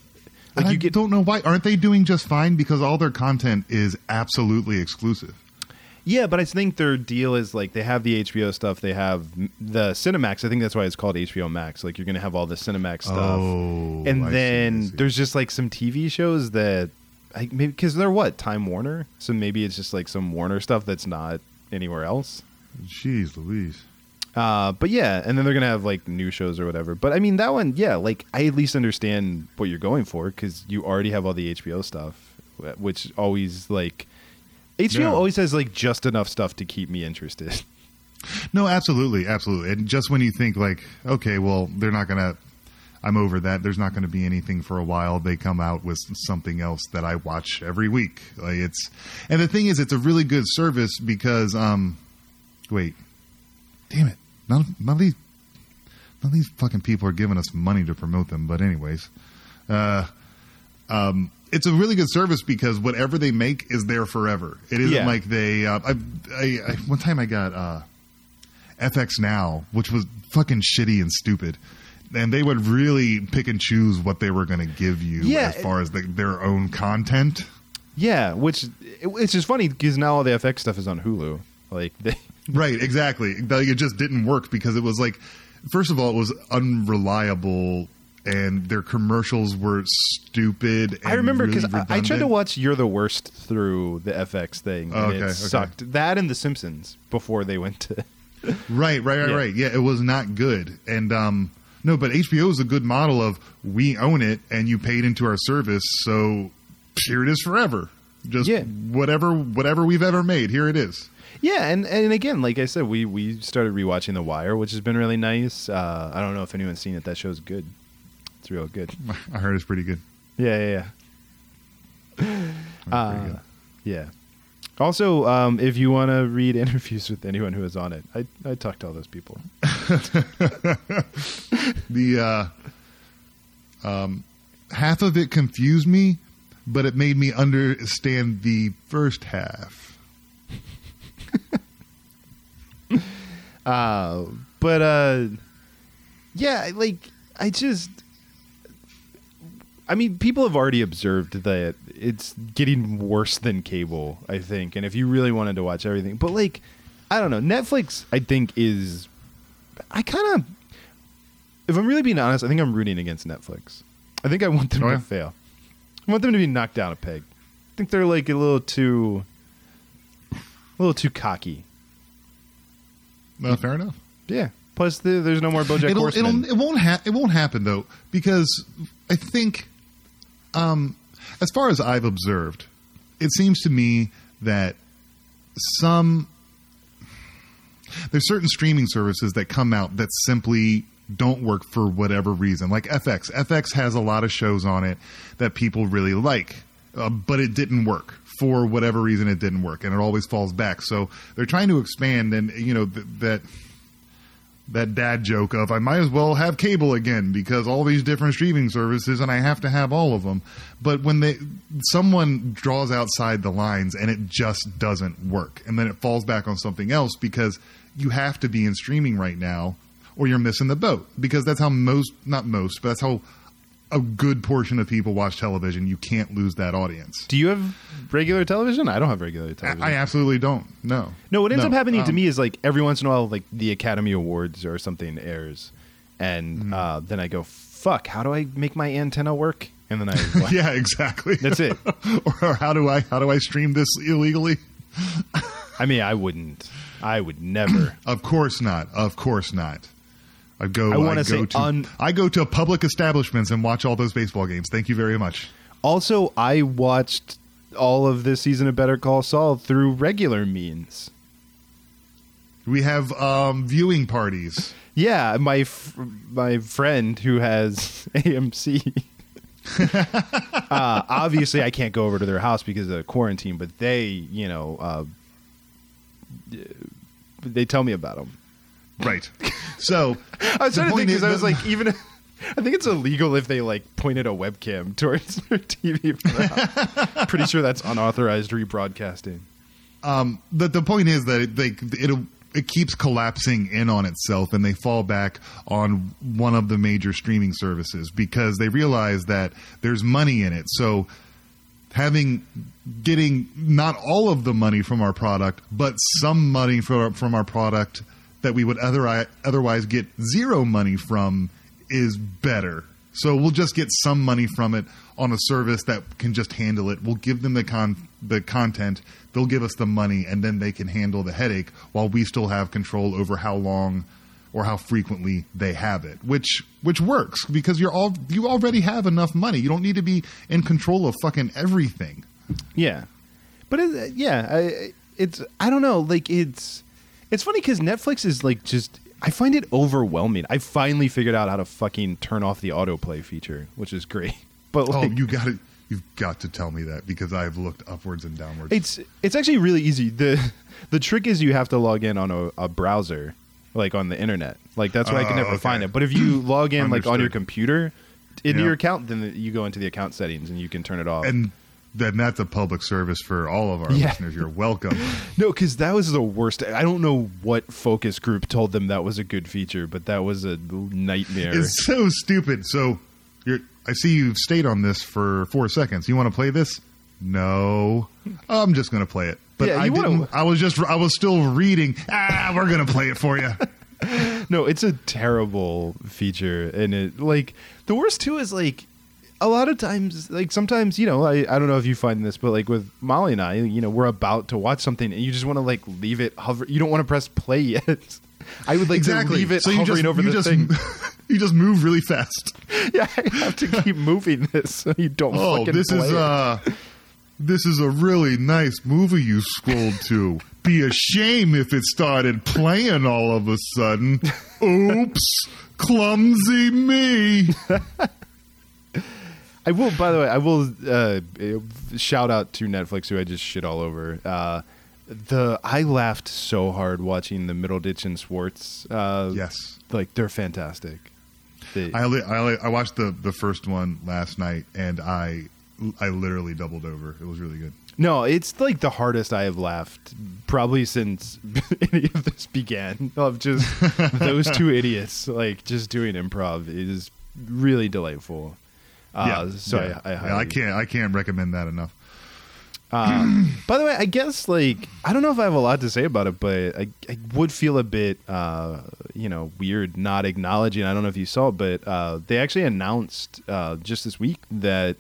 like you I get don't know why. Aren't they doing just fine? Because all their content is absolutely exclusive. yeah but i think their deal is like they have the hbo stuff. They have the cinemax. I think that's why it's called hbo max. Like you're gonna have all the cinemax stuff. Oh, and I then I see. there's just like some tv shows that I, maybe because they're what? Time warner? So maybe it's just like some warner stuff that's not anywhere else Jeez Louise. Uh, but yeah, and then they're gonna have like new shows or whatever. But I mean, that one, yeah, like I at least understand what you're going for because you already have all the HBO stuff, which always like HBO Yeah. always has like just enough stuff to keep me interested. [LAUGHS] No, absolutely, absolutely. And just when you think like, okay, well, they're not gonna. I'm over that. There's not going to be anything for a while. They come out with something else that I watch every week. Like it's, and the thing is, it's a really good service because, um, wait, damn it, none of, none of these, none of these fucking people are giving us money to promote them. But anyways, uh, um, it's a really good service because whatever they make is there forever. It isn't Yeah. like they. Uh, I, I, I one time I got uh, FX Now, which was fucking shitty and stupid. And they would really pick and choose what they were going to give you Yeah, as far as the, their own content. yeah, which it, it's just funny because now all the FX stuff is on Hulu. Like they, Right, exactly. Like, it just didn't work because it was like, first of all, it was unreliable and their commercials were stupid. And I remember really because I, I tried to watch "You're the Worst" through the FX thing, and okay, it okay. sucked. That and The Simpsons before they went to. [LAUGHS] Right, right, right, Yeah. right. Yeah, it was not good. And um no, but HBO is a good model of we own it and you paid into our service, so here it is forever. Just Yeah. whatever whatever we've ever made, here it is. Yeah, and, and again, like I said, we we started rewatching The Wire, which has been really nice. Uh, I don't know if anyone's seen it. That show's good. It's real good. [LAUGHS] I heard it's pretty good. Yeah, yeah, yeah. Uh, good. yeah. Also, um, if you want to read [LAUGHS] interviews with anyone who is on it, I I talked to all those people. [LAUGHS] The uh um half of it confused me, but it made me understand the first half. [LAUGHS] Uh, but uh, yeah, like I just, I mean, people have already observed that it's getting worse than cable. I think, and if you really wanted to watch everything, but like, I don't know, Netflix, I think is, I kind of, if I'm really being honest, I think I'm rooting against Netflix. I think I want them Oh, to fail. I want them to be knocked down a peg. I think they're like a little too, a little too cocky. Well, fair enough. Yeah. Plus, the, there's no more BoJack it'll, Horseman. it'll, it won't ha- it won't happen though because I think, um, as far as I've observed, it seems to me that some there's certain streaming services that come out that simply don't work for whatever reason. Like FX, FX has a lot of shows on it that people really like, uh, but it didn't work for whatever reason. It didn't work, and it always falls back. So they're trying to expand, and you know th- that that dad joke of I might as well have cable again because all these different streaming services and I have to have all of them. But when they someone draws outside the lines and it just doesn't work and then it falls back on something else because you have to be in streaming right now or you're missing the boat because that's how most not most but that's how a good portion of people watch television. You can't lose that audience. Do you have regular television? I don't have regular television. I absolutely don't. No. No, what ends No. up happening to Um, me is like every once in a while, like the Academy Awards or something airs, and Mm-hmm. uh, then I go, "Fuck! How do I make my antenna work?" And then I, [LAUGHS] Yeah, exactly. That's it. [LAUGHS] or how do I how do I stream this illegally? I mean, I wouldn't. I would never. [CLEARS THROAT] Of course not. Of course not. I go. I I, wanna say to. un- I go to public establishments and watch all those baseball games. Thank you very much. also, I watched all of this season of Better Call Saul through regular means. We have um, viewing parties. Yeah, my f- my friend who has [LAUGHS] AMC. [LAUGHS] uh, obviously, I can't go over to their house because of the quarantine, but they, you know, uh, they tell me about them. Right. So [LAUGHS] I was trying to think because I was like, even [LAUGHS] I think it's illegal if they like pointed a webcam [LAUGHS] towards their TV. Pretty sure that's unauthorized rebroadcasting. Um, the the point is that it, they it it keeps collapsing in on itself, and they fall back on one of the major streaming services because they realize that there's money in it. So having getting not all of the money from our product, but some money from from our product that we would other, otherwise get zero money from is better. So we'll just get some money from it on a service that can just handle it. We'll give them the con the content, they'll give us the money, and then they can handle the headache while we still have control over how long or how frequently they have it, which which works because you're all you already have enough money. You don't need to be in control of fucking everything. Yeah, but it, yeah, I, it's I don't know. Like it's it's funny because Netflix is like just I find it overwhelming. I finally figured out how to fucking turn off the autoplay feature, which is great. [LAUGHS] But Oh, like, you got to You've got to tell me that because I've looked upwards and downwards. It's it's actually really easy. the The trick is you have to log in on a, a browser, like on the internet. Like that's why I can Oh, never find it. But if you [CLEARS THROAT] log in like on your computer into Yeah. your account, then you go into the account settings and you can turn it off. and then that's a public service for all of our Yeah. listeners. You're welcome. [LAUGHS] no, because that was the worst. I don't know what focus group told them that was a good feature, but that was a nightmare. It's so stupid. So you're I see you've stayed on this for four seconds. You want to play this? No. I'm just going to play it. But Yeah, I you wanna- didn't. I was just. I was still reading. Ah, we're going to play it for you. [LAUGHS] no, it's a terrible feature, and it like the worst too is like a lot of times, like sometimes you know, I I don't know if you find this, but like with Molly and I, you know, we're about to watch something, and you just want to like leave it hover. You don't want to press play [LAUGHS] yet. I would like exactly. to leave it so you hovering just, over you the just, thing. [LAUGHS] you just move really fast. [LAUGHS] yeah, I have to keep moving this so you don't. Oh, fucking this play is it. uh this is a really nice movie you scrolled to. Be a shame if it started playing all of a sudden. Oops, clumsy me. I will. By the way, I will uh, shout out to Netflix, who I just shit all over. Uh, the I laughed so hard watching the Middleditch and Schwartz. Uh, Yes. like they're fantastic. They- I, li- I I watched the the first one last night and I I literally doubled over. It was really good. no, it's like the hardest I have laughed probably since [LAUGHS] any of this began. Of just [LAUGHS] those two idiots like just doing improv is really delightful. Uh, so yeah. I, I, Yeah, I can't I can't recommend that enough. [CLEARS THROAT] By the way, I guess like I don't know if I have a lot to say about it, but I, I would feel a bit, uh, you know, weird not acknowledging. I don't know if you saw it, but uh, they actually announced uh, just this week that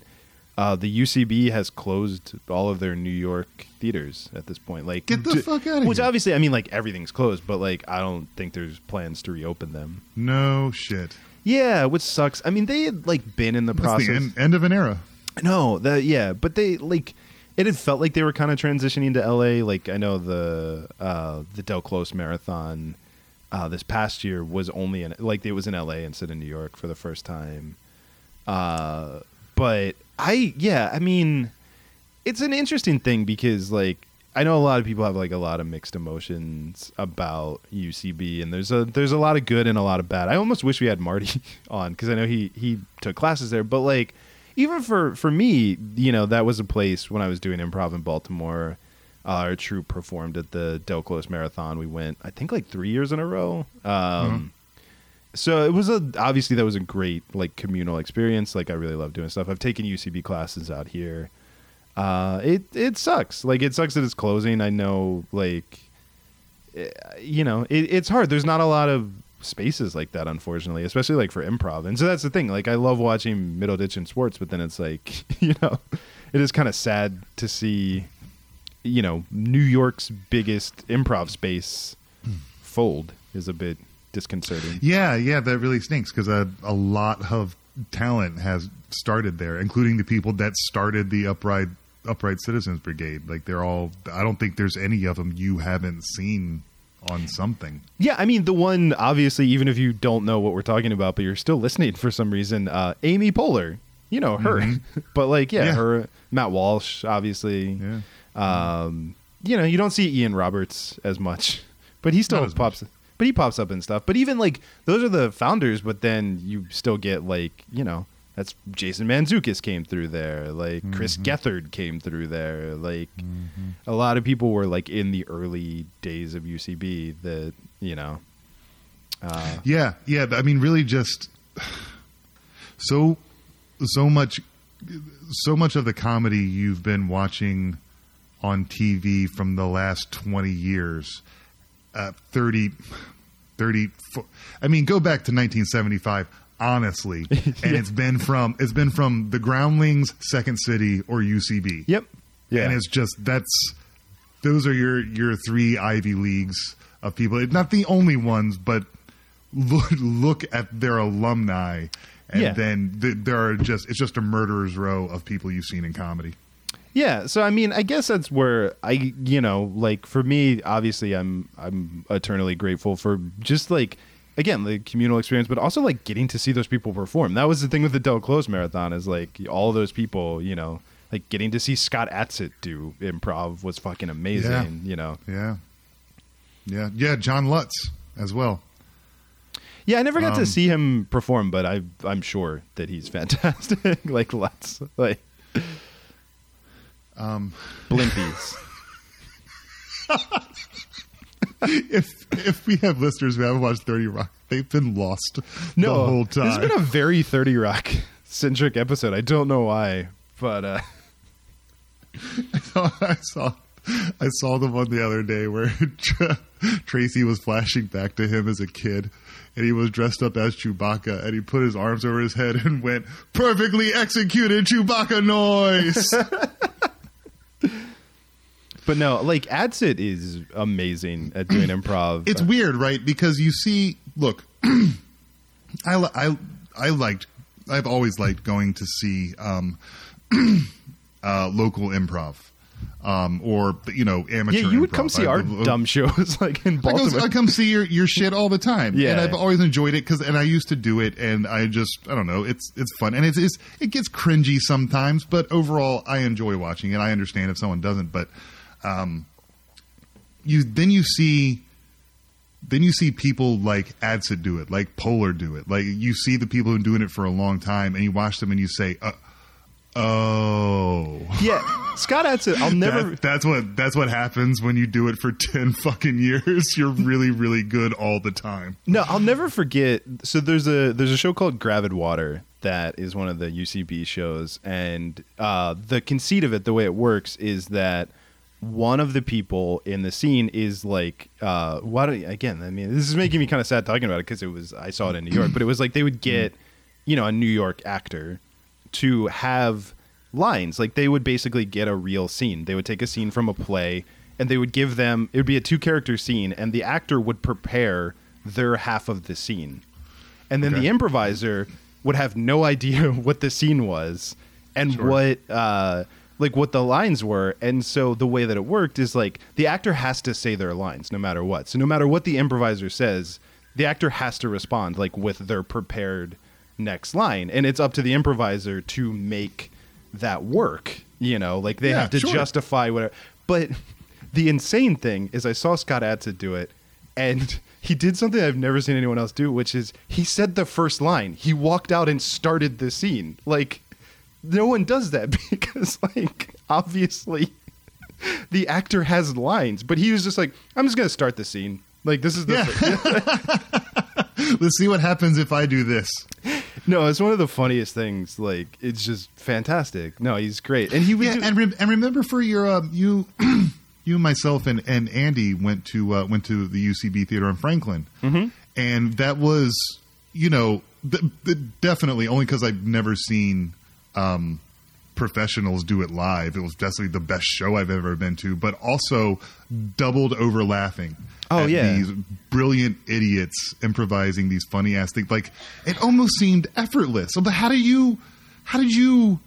uh, the UCB has closed all of their New York theaters at this point. Like, Get the d- fuck outta Which here. Which obviously, I mean, like everything's closed, but like I don't think there's plans to reopen them. No shit. Yeah, which sucks. I mean, they had like been in the That's process. the end, end of an era. No, the yeah, but they like it had felt like they were kind of transitioning to LA. Like I know the uh the Del Close Marathon uh, this past year was only in like it was in L.A. instead of New York for the first time. Uh, but I yeah, I mean, it's an interesting thing because like I know a lot of people have like a lot of mixed emotions about UCB, and there's a there's a lot of good and a lot of bad. I almost wish we had Marty [LAUGHS] on because I know he he took classes there, but like even for for me, you know, that was a place when I was doing improv in Baltimore. Uh, our troupe performed at the Del Close Marathon. We went, I think, like three years in a row. Um, So it was a obviously that was a great like communal experience. Like I really love doing stuff. I've taken UCB classes out here. Uh, it it sucks. Like it sucks that it's closing. I know, like, eh, you know, it, it's hard. There's not a lot of spaces like that, unfortunately, especially like for improv. And so that's the thing. Like I love watching Middleditch and Schwartz, but then it's like, [LAUGHS] you know, it is kind of sad to see, you know, New York's biggest improv space fold is a bit disconcerting. Yeah, yeah, that really stinks because a, a lot of talent has started there, including the people that started the upright upright citizens brigade. Like they're all. I don't think there's any of them you haven't seen on something. Yeah, I mean the one obviously, even if you don't know what we're talking about, but you're still listening for some reason, uh, Amy Poehler, you know her, [LAUGHS] but like yeah, Yeah. her Matt Walsh, obviously. Yeah. Um, you know, you don't see Ian Roberts as much, but he still pops. But he pops up and stuff. But even like those are the founders, but then you still get like you know that's Jason Mantzoukas came through there, like Chris Gethard came through there, like a lot of people were like in the early days of UCB that you know. Uh, Yeah, yeah. I mean, really, just so so much so much of the comedy you've been watching on TV from the last twenty years, uh, 30, 30 I mean, go back to nineteen seventy five. Honestly, [LAUGHS] and it's been from it's been from the Groundlings, Second City, or UCB. Yep. Yeah. and it's just that's those are your your three Ivy leagues of people. It's Not the only ones, but look, look at their alumni, and Yeah. then th- there are just it's just a murderer's row of people you've seen in comedy. Yeah, so I mean, I guess that's where I, you know, like for me, obviously, I'm I'm eternally grateful for just like again the communal experience, but also like getting to see those people perform. That was the thing with the Del Close Marathon is like all those people, you know, like getting to see Scott Adsit do improv was fucking amazing. Yeah. You know, Yeah, yeah, yeah. John Lutz as well. yeah, I never got to Um, see him perform, but I I'm sure that he's [LAUGHS] fantastic. [LAUGHS] like let's like Um, blimpies. [LAUGHS] if if we have listeners who haven't watched Thirty Rock, they've been lost no, the whole time. This has been a very 30 Rock centric episode. I don't know why, but uh, [LAUGHS] I saw I saw the one the other day where [LAUGHS] Tracy was flashing back to him as a kid, and he was dressed up as Chewbacca, and he put his arms over his head and went perfectly executed Chewbacca noise. [LAUGHS] but no, like Adsit is amazing at doing [CLEARS THROAT] improv. it's weird, right? Because you see, look, [CLEARS THROAT] I I I liked I've always liked going to see um, [CLEARS THROAT] uh, local improv. Um, or you know, amateur. yeah, you would improv. come see I- our dumb shows [LAUGHS] like in I, go, Baltimore. I come see your, your shit all the time, Yeah. and I've always enjoyed it because, and I used to do it, and I just, I don't know, it's it's fun, and it's, it's it gets cringy sometimes, but overall, I enjoy watching it. I understand if someone doesn't, but um, you then you see, then you see people like Adsit do it, like Poehler do it, like you see the people who are doing it for a long time, and you watch them, and you say, uh, oh. yeah, Scott Adsit. I'll never. That- that's what that's what happens when you do it for [LAUGHS] ten fucking years. You're really really good all the time. No, I'll never forget. So there's a there's a show called Gravid Water that is one of the UCB shows, and uh, the conceit of it, the way it works, is that one of the people in the scene is like, uh, what again? I mean, this is making me kind of sad talking about it because it was I saw it in New York, but it was like they would get, you know, a New York actor to have lines. Like they would basically get a real scene. They would take a scene from a play and they would give them it would be a two character scene and the actor would prepare their half of the scene. And then Okay. the improviser would have no [LAUGHS] idea what the scene was and what uh like what the lines were. And so the way that it worked is like the actor has to say their lines no matter what. So no matter what the improviser says, the actor has to respond like with their prepared next line. And it's up to the improviser to make that work. You know, like they Yeah, have to sure. justify whatever. But the insane thing is I saw Scott Adsit do it and [LAUGHS] he did something I've never seen anyone else do, which is he said the first line. He walked out and started the scene. Like no one does that [LAUGHS] because like obviously the actor has lines, but he was just like, I'm just gonna start the scene. Like this is the [LAUGHS] Let's see what happens if I do this. no, it's one of the funniest things. Like it's just fantastic. No, he's great, and he would Yeah, do, and rem- and remember for your um, you [CLEARS THROAT] you myself and, and Andy went to uh, went to the UCB theater in Franklin, mm-hmm. and that was you know th- th- definitely only because I've never seen um, professionals do it live. It was definitely the best show I've ever been to, but also doubled over laughing. Oh, yeah. these brilliant idiots improvising these funny ass things. Like it almost seemed effortless. But how do you? How did you?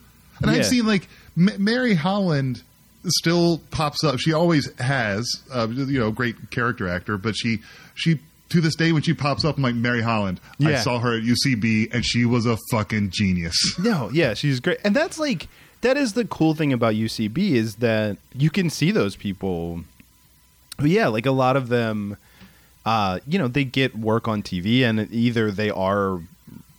And Yeah. I've seen like M- Mary Holland still pops up. She always has, uh, you know, great character actor. But she she to this day when she pops up, I'm like Mary Holland. I saw her at UCB and she was a fucking genius. no, yeah, she's great, and that's like that is the cool thing about UCB is that you can see those people. But yeah, like a lot of them, uh, you know, they get work on TV, and either they are,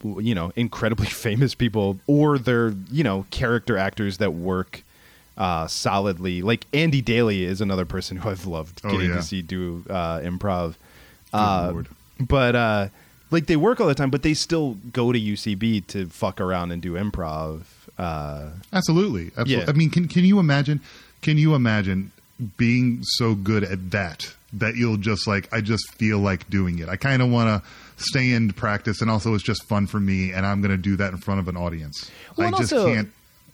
you know, incredibly [LAUGHS] famous people, or they're you know character actors that work uh, solidly. Like Andy Daly is another person who I've loved Oh, getting yeah. to see do uh, improv. Uh, Lord. but uh, like they work all the time, but they still go to UCB to fuck around and do improv. Uh, Absolutely, absolutely. Yeah. I mean, can can you imagine? Can you imagine being so good at that that you'll just like? I just feel like doing it. I kind of want to stay in practice, and also it's just fun for me, and I'm going to do that in front of an audience. Well, I just also- can't.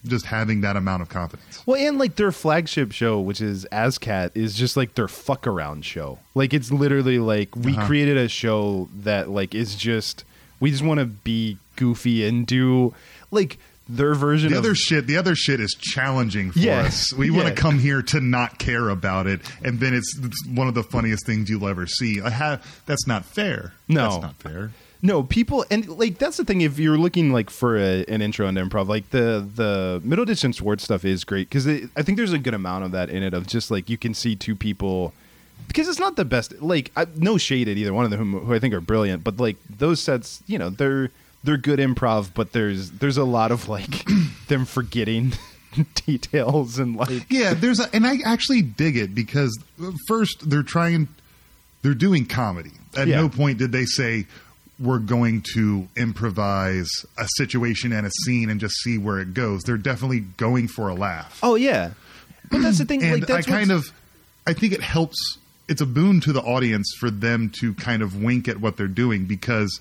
Just having that amount of confidence. Well, and like their flagship show, which is ASSSSCAT, is just like their fuck around show. Like it's literally like we Uh-huh. created a show that like is just we just want to be goofy and do like their version The of other shit, the other shit is challenging for Yeah. us. We want to come here to not care about it, and then it's, it's one of the funniest things you'll ever see. I have that's not fair. No. that's not fair. No, people and like that's the thing. If you're looking like for a, an intro into improv, like the the Middleditch and Schwartz stuff is great because I think there's a good amount of that in it. Of just like you can see two people because it's not the best. Like I, no shade at either one of them who, who I think are brilliant, but like those sets, you know, they're they're good improv, but there's there's a lot of like [CLEARS THROAT] them forgetting [LAUGHS] details and like Yeah, there's a, and I actually dig it because uh, first they're trying, they're doing comedy. At Yeah. no point did they say we're going to improvise a situation and a scene and just see where it goes. They're definitely going for a laugh. oh yeah, but that's the thing. and like that's I kind of, I think it helps. It's a boon to the audience for them to kind of wink at what they're doing because,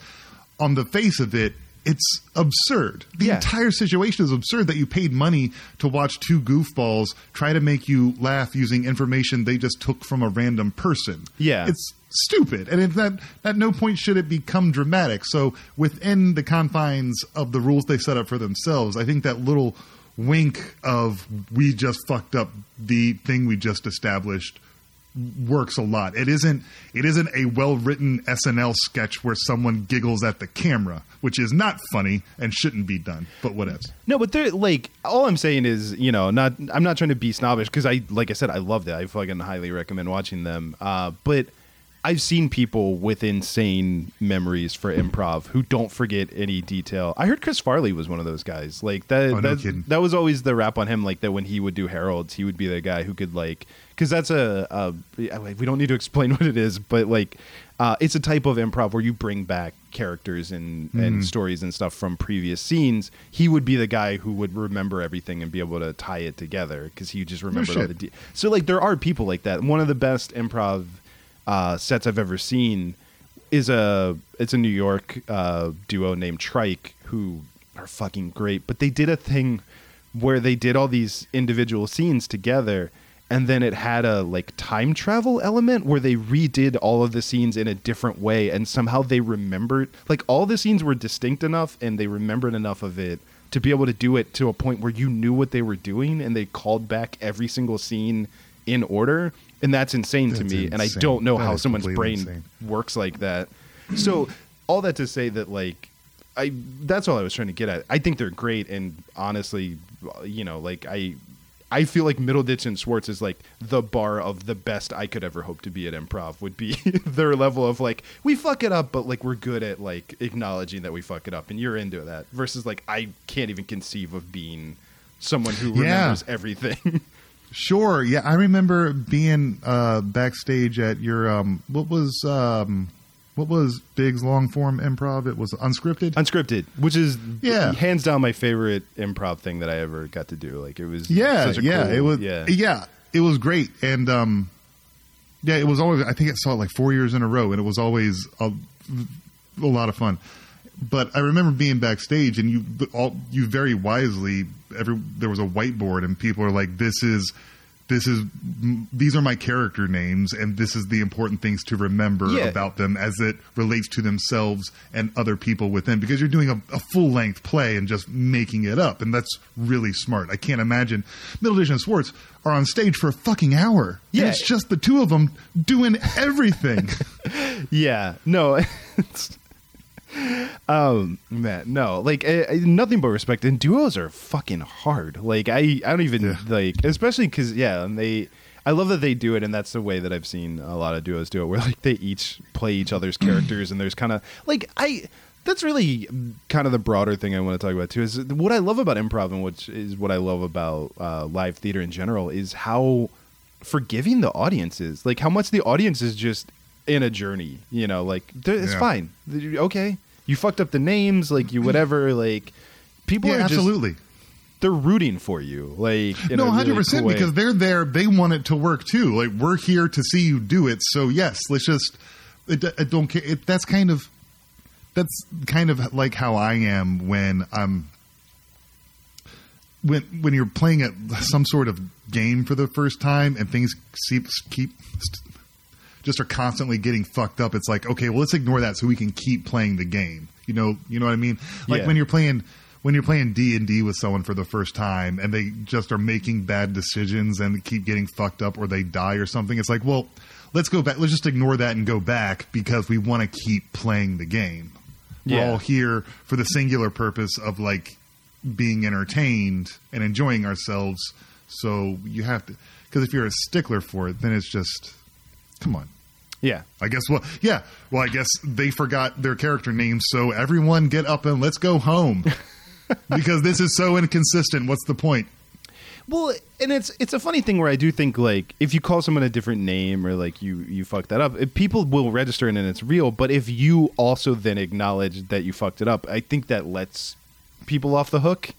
on the face of it, it's absurd. The Yeah. entire situation is absurd that you paid money to watch two goofballs try to make you laugh using information they just took from a random person. Yeah. it's stupid, and at that at no point should it become dramatic. So within the confines of the rules they set up for themselves, I think that little wink of we just fucked up the thing we just established works a lot. It isn't it isn't a well written SNL sketch where someone giggles at the camera, which is not funny and shouldn't be done. But whatever. No, but they're like all I'm saying is, you know, not I'm not trying to be snobbish because I like I said I loved it. I fucking highly recommend watching them. Uh, but I've seen people with insane memories for improv who don't forget any detail. I heard Chris Farley was one of those guys. Like that Oh, no that was always the rap on him like that when he would do Heralds, he would be the guy who could like cuz that's a, a we don't need to explain [LAUGHS] what it is, but like uh, it's a type of improv where you bring back characters and, Mm-hmm. and stories and stuff from previous scenes. He would be the guy who would remember everything and be able to tie it together because he just remembered all the. De- so like there are people like that. One of the best improv uh, sets I've ever seen is a it's a New York uh, duo named Trike who are fucking great. But they did a thing where they did all these individual scenes together and then it had a like time travel element where they redid all of the scenes in a different way and somehow they remembered like all the scenes were distinct enough and they remembered enough of it to be able to do it to a point where you knew what they were doing and they called back every single scene in order. And that's insane to That's me. And I don't know That how someone's brain insane. works like that. So all that to say that like I that's all I was trying to get at. I think they're great and honestly, you know, like I I feel like Middleditch and Schwartz is like the bar of the best I could ever hope to be at improv would be [LAUGHS] their level of like we fuck it up but like we're good at like acknowledging that we fuck it up and you're into that versus like I can't even conceive of being someone who Yeah. remembers everything. [LAUGHS] Sure. Yeah, I remember being uh, backstage at your um, what was um, what was Big's long form improv? It was unscripted. Unscripted, which is Yeah. hands down my favorite improv thing that I ever got to do. Like it was yeah, such a yeah. cool- it was yeah. yeah. it was great, and um, yeah, it was always. I think I saw it like four years in a row, and it was always a, a lot of fun. But I remember being backstage, and you all you very wisely. Every there was a whiteboard, and people are like, "This is." This is these are my character names, and this is the important things to remember Yeah. about them as it relates to themselves and other people within. Because you're doing a, a full length play and just making it up, and that's really smart. I can't imagine Middleditch and Schwartz are on stage for a fucking hour. Yeah. it's just the two of them doing everything. [LAUGHS] Yeah, no, [LAUGHS] it's, um, man, no, like I, I- nothing but respect. And duos are fucking hard. Like I, I don't even like, especially because yeah, and they. I love that they do it, and that's the way that I've seen a lot of duos do it, [LAUGHS] where like they each play each other's [CLEARS THROAT] characters, and there's kind of like I. That's really kind of the broader thing I want to talk about too. Is what I love about improv, and which is what I love about uh, live theater in general, is how forgiving the audience is. Like how much the audience is just in a journey. You know, like it's Yeah. fine. Okay, you fucked up the names, like you [CLEARS THROAT] whatever. Like people yeah, are just absolutely. they're rooting for you. Like in no, a really hundred percent cool because they're there. They want it to work too. Like we're here to see you do it. So yes, let's just. It, it don't care. It, that's kind of. That's kind of like how I am when I'm. When when you're playing at some sort of game for the first time and things keep keep just are constantly getting fucked up. It's like okay, well let's ignore that so we can keep playing the game. You know, you know what I mean? Like Yeah. when you're playing when you're playing D and D with someone for the first time and they just are making bad decisions and keep getting fucked up or they die or something. It's like, well, let's go back. Let's just ignore that and go back because we want to keep playing the game. We're all here for the singular purpose of like being entertained and enjoying ourselves. So you have to, because if you're a stickler for it, then it's just, come on. yeah, I guess well, yeah. Well, I guess they forgot their character names, so everyone get up and let's go home [LAUGHS] because this is so inconsistent. What's the point? Well, and it's it's a funny thing where I do think like if you call someone a different name or like you you fucked that up, people will register and it's real. But if you also then acknowledge that you fucked it up, I think that lets people off the hook.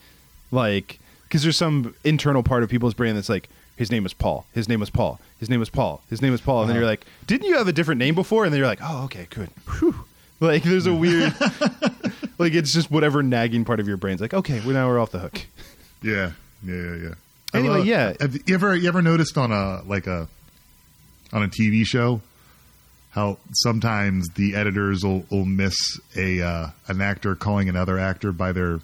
Like because there's some internal part of people's brain that's like his name is Paul, his name was Paul, his name was Paul, his name was Paul, and then you're like, didn't you have a different name before? And then you're like, oh okay, good. Whew. Like there's a weird, [LAUGHS] like it's just whatever nagging part of your brain's like, okay, well now we're off the hook. [LAUGHS] Yeah, yeah, yeah. yeah. Anyway, love- yeah. Have you ever you ever noticed on a like a on a TV show how sometimes the editors will, will miss a uh, an actor calling another actor by their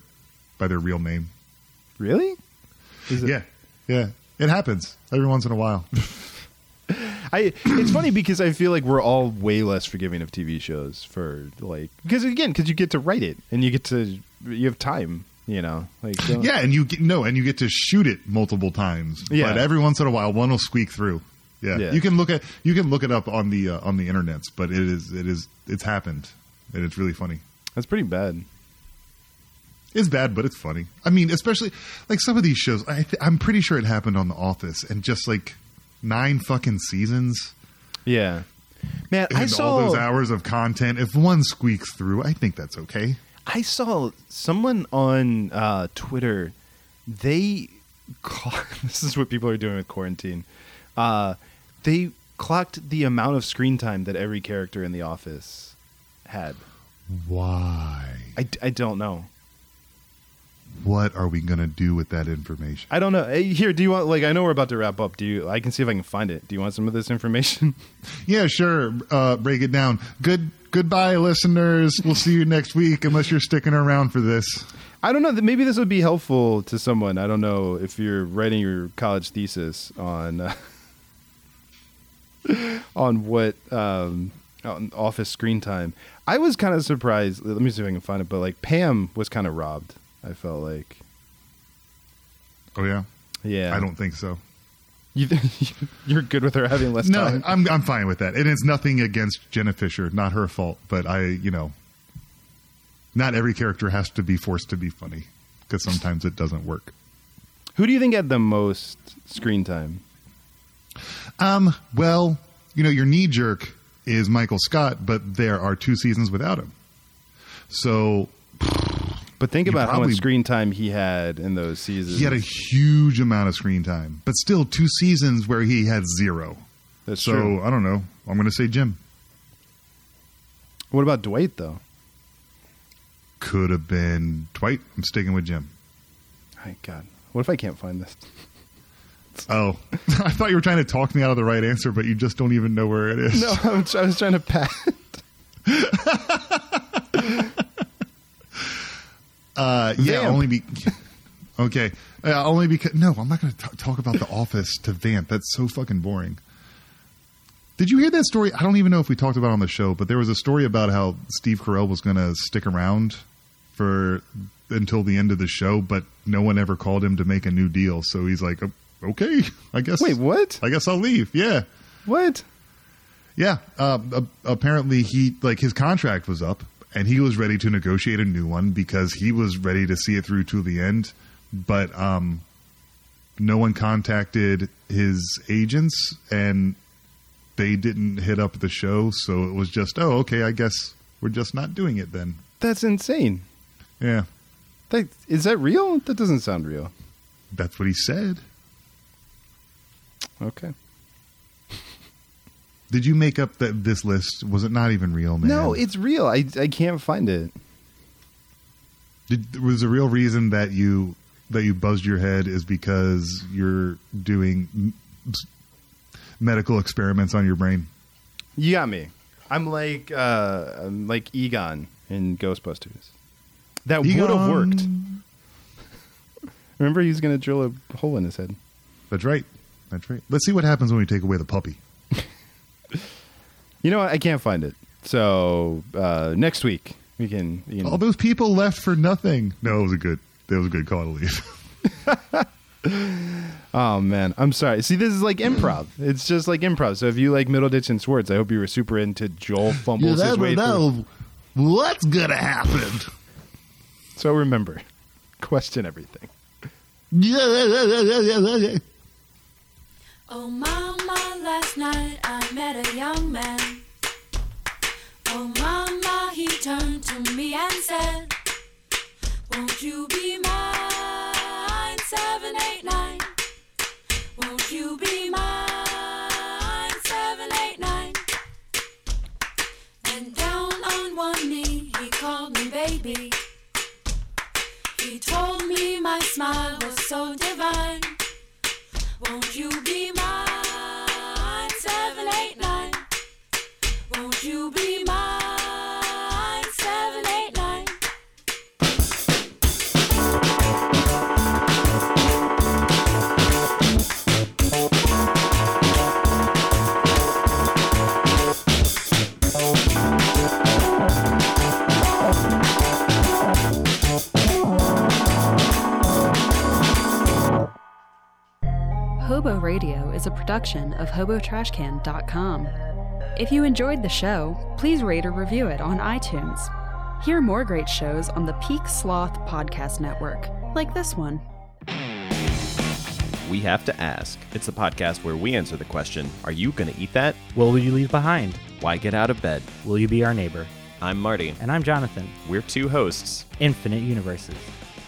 by their real name? Really? Is it- Yeah, yeah. It happens every once in a while. [LAUGHS] I it's funny because I feel like we're all way less forgiving of TV shows for like because again because you get to write it and you get to you have time you know like don't- Yeah, and you get no, and you get to shoot it multiple times. Yeah. but every once in a while, one will squeak through. Yeah, Yeah. you can look at you can look it up on the uh, on the internets, but it is it is it's happened, and it's really funny. that's pretty bad. It's bad, but it's funny. I mean, especially like some of these shows. I th- I'm pretty sure it happened on The Office, and just like nine fucking seasons. Yeah, man, I and saw all those hours of content. If one squeaks through, I think that's okay. I saw someone on uh, Twitter. They clock, [LAUGHS] this is what people are doing with quarantine. Uh, they clocked the amount of screen time that every character in the office had. Why? I, I don't know. What are we gonna do with that information? I don't know. Hey, Here, do you want like I know we're about to wrap up. Do you? I can see if I can find it. Do you want some of this information? [LAUGHS] Yeah, sure. Uh, break it down. Good. Goodbye, listeners. We'll see you next week, unless you're sticking around for this. I don't know. that Maybe this would be helpful to someone. I don't know if you're writing your college thesis on uh, [LAUGHS] on what um, on office screen time. I was kind of surprised. Let me see if I can find it. But like Pam was kind of robbed. I felt like. Oh yeah. Yeah. I don't think so. You [LAUGHS] you're good with her having less No, time. I'm I'm fine with that. And it's nothing against Jenna Fischer, not her fault. But I, you know, not every character has to be forced to be funny because sometimes it doesn't work. Who do you think had the most screen time? Um, well, you know, your knee jerk is Michael Scott, but there are two seasons without him. So, But think about how much screen time he had in those seasons. he had a huge amount of screen time, but still two seasons where he had zero. That's so true. I don't know. I'm going to say Jim. What about Dwight though? Could have been Dwight. I'm sticking with Jim. My God, what if I can't find this? [LAUGHS] Oh, [LAUGHS] I thought you were trying to talk me out of the right answer, but you just don't even know where it is. No, I was trying to pat. [LAUGHS] Uh, yeah, Vamp. only be [LAUGHS] okay. Uh, only because no, I'm not going to talk about The Office to Vamp. That's so fucking boring. Did you hear that story? I don't even know if we talked about it on the show, but there was a story about how Steve Carell was going to stick around for until the end of the show, but no one ever called him to make a new deal. So he's like, okay, I guess. Wait, what? I guess I'll leave. Yeah. What? Yeah, uh, apparently he like his contract was up, and he was ready to negotiate a new one because he was ready to see it through to the end. But um, no one contacted his agents, and they didn't hit up the show. So it was just, oh, okay, I guess we're just not doing it then. That's insane. Yeah, That, is that real? That doesn't sound real. that's what he said. Okay. Did you make up that this list? Was it not even real, man? No, it's real. I I can't find it. Did, was the real reason that you that you buzzed your head is because you're doing medical experiments on your brain? You got me. I'm like uh I'm like Egon in Ghostbusters. That would have worked. Remember he's going to drill a hole in his head. That's right. That's right. Let's see what happens when we take away the puppy. You know what? I can't find it. So, uh next week we can, you know, All those people left for nothing. No, it was a good. It was a good call to leave. [LAUGHS] Oh man, I'm sorry. See, this is like improv. It's just like improv. So if you like Middleditch and Schwartz, I hope you were super into Joel fumbles his way through. what's gonna happen. So remember, [LAUGHS] question everything. Yeah, yeah, yeah, yeah, yeah. Oh, mama, last night I met a young man. Oh, mama, he turned to me and said, Won't you be mine? 789. Won't you be mine? 789. And down on one knee, he called me baby. He told me my smile was so divine. Won't you be mine? Be mine? 789. Hobo Radio is a production of HoboTrashCan.com. If you enjoyed the show, please rate or review it on iTunes. Hear more great shows on the Peak Sloth Podcast Network, like this one. We Have to Ask. It's a podcast where we answer the question Are you going to eat that? What will you leave behind? Why get out of bed? Will you be our neighbor? I'm Marty. And I'm Jonathan. We're two hosts. Infinite Universes.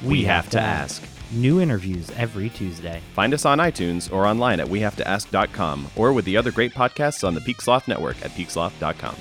We, have, to ask. New interviews every Tuesday. Find us on iTunes or online at wehavetoask.com or with the other great podcasts on the Peak Sloth Network at peaksloth.com.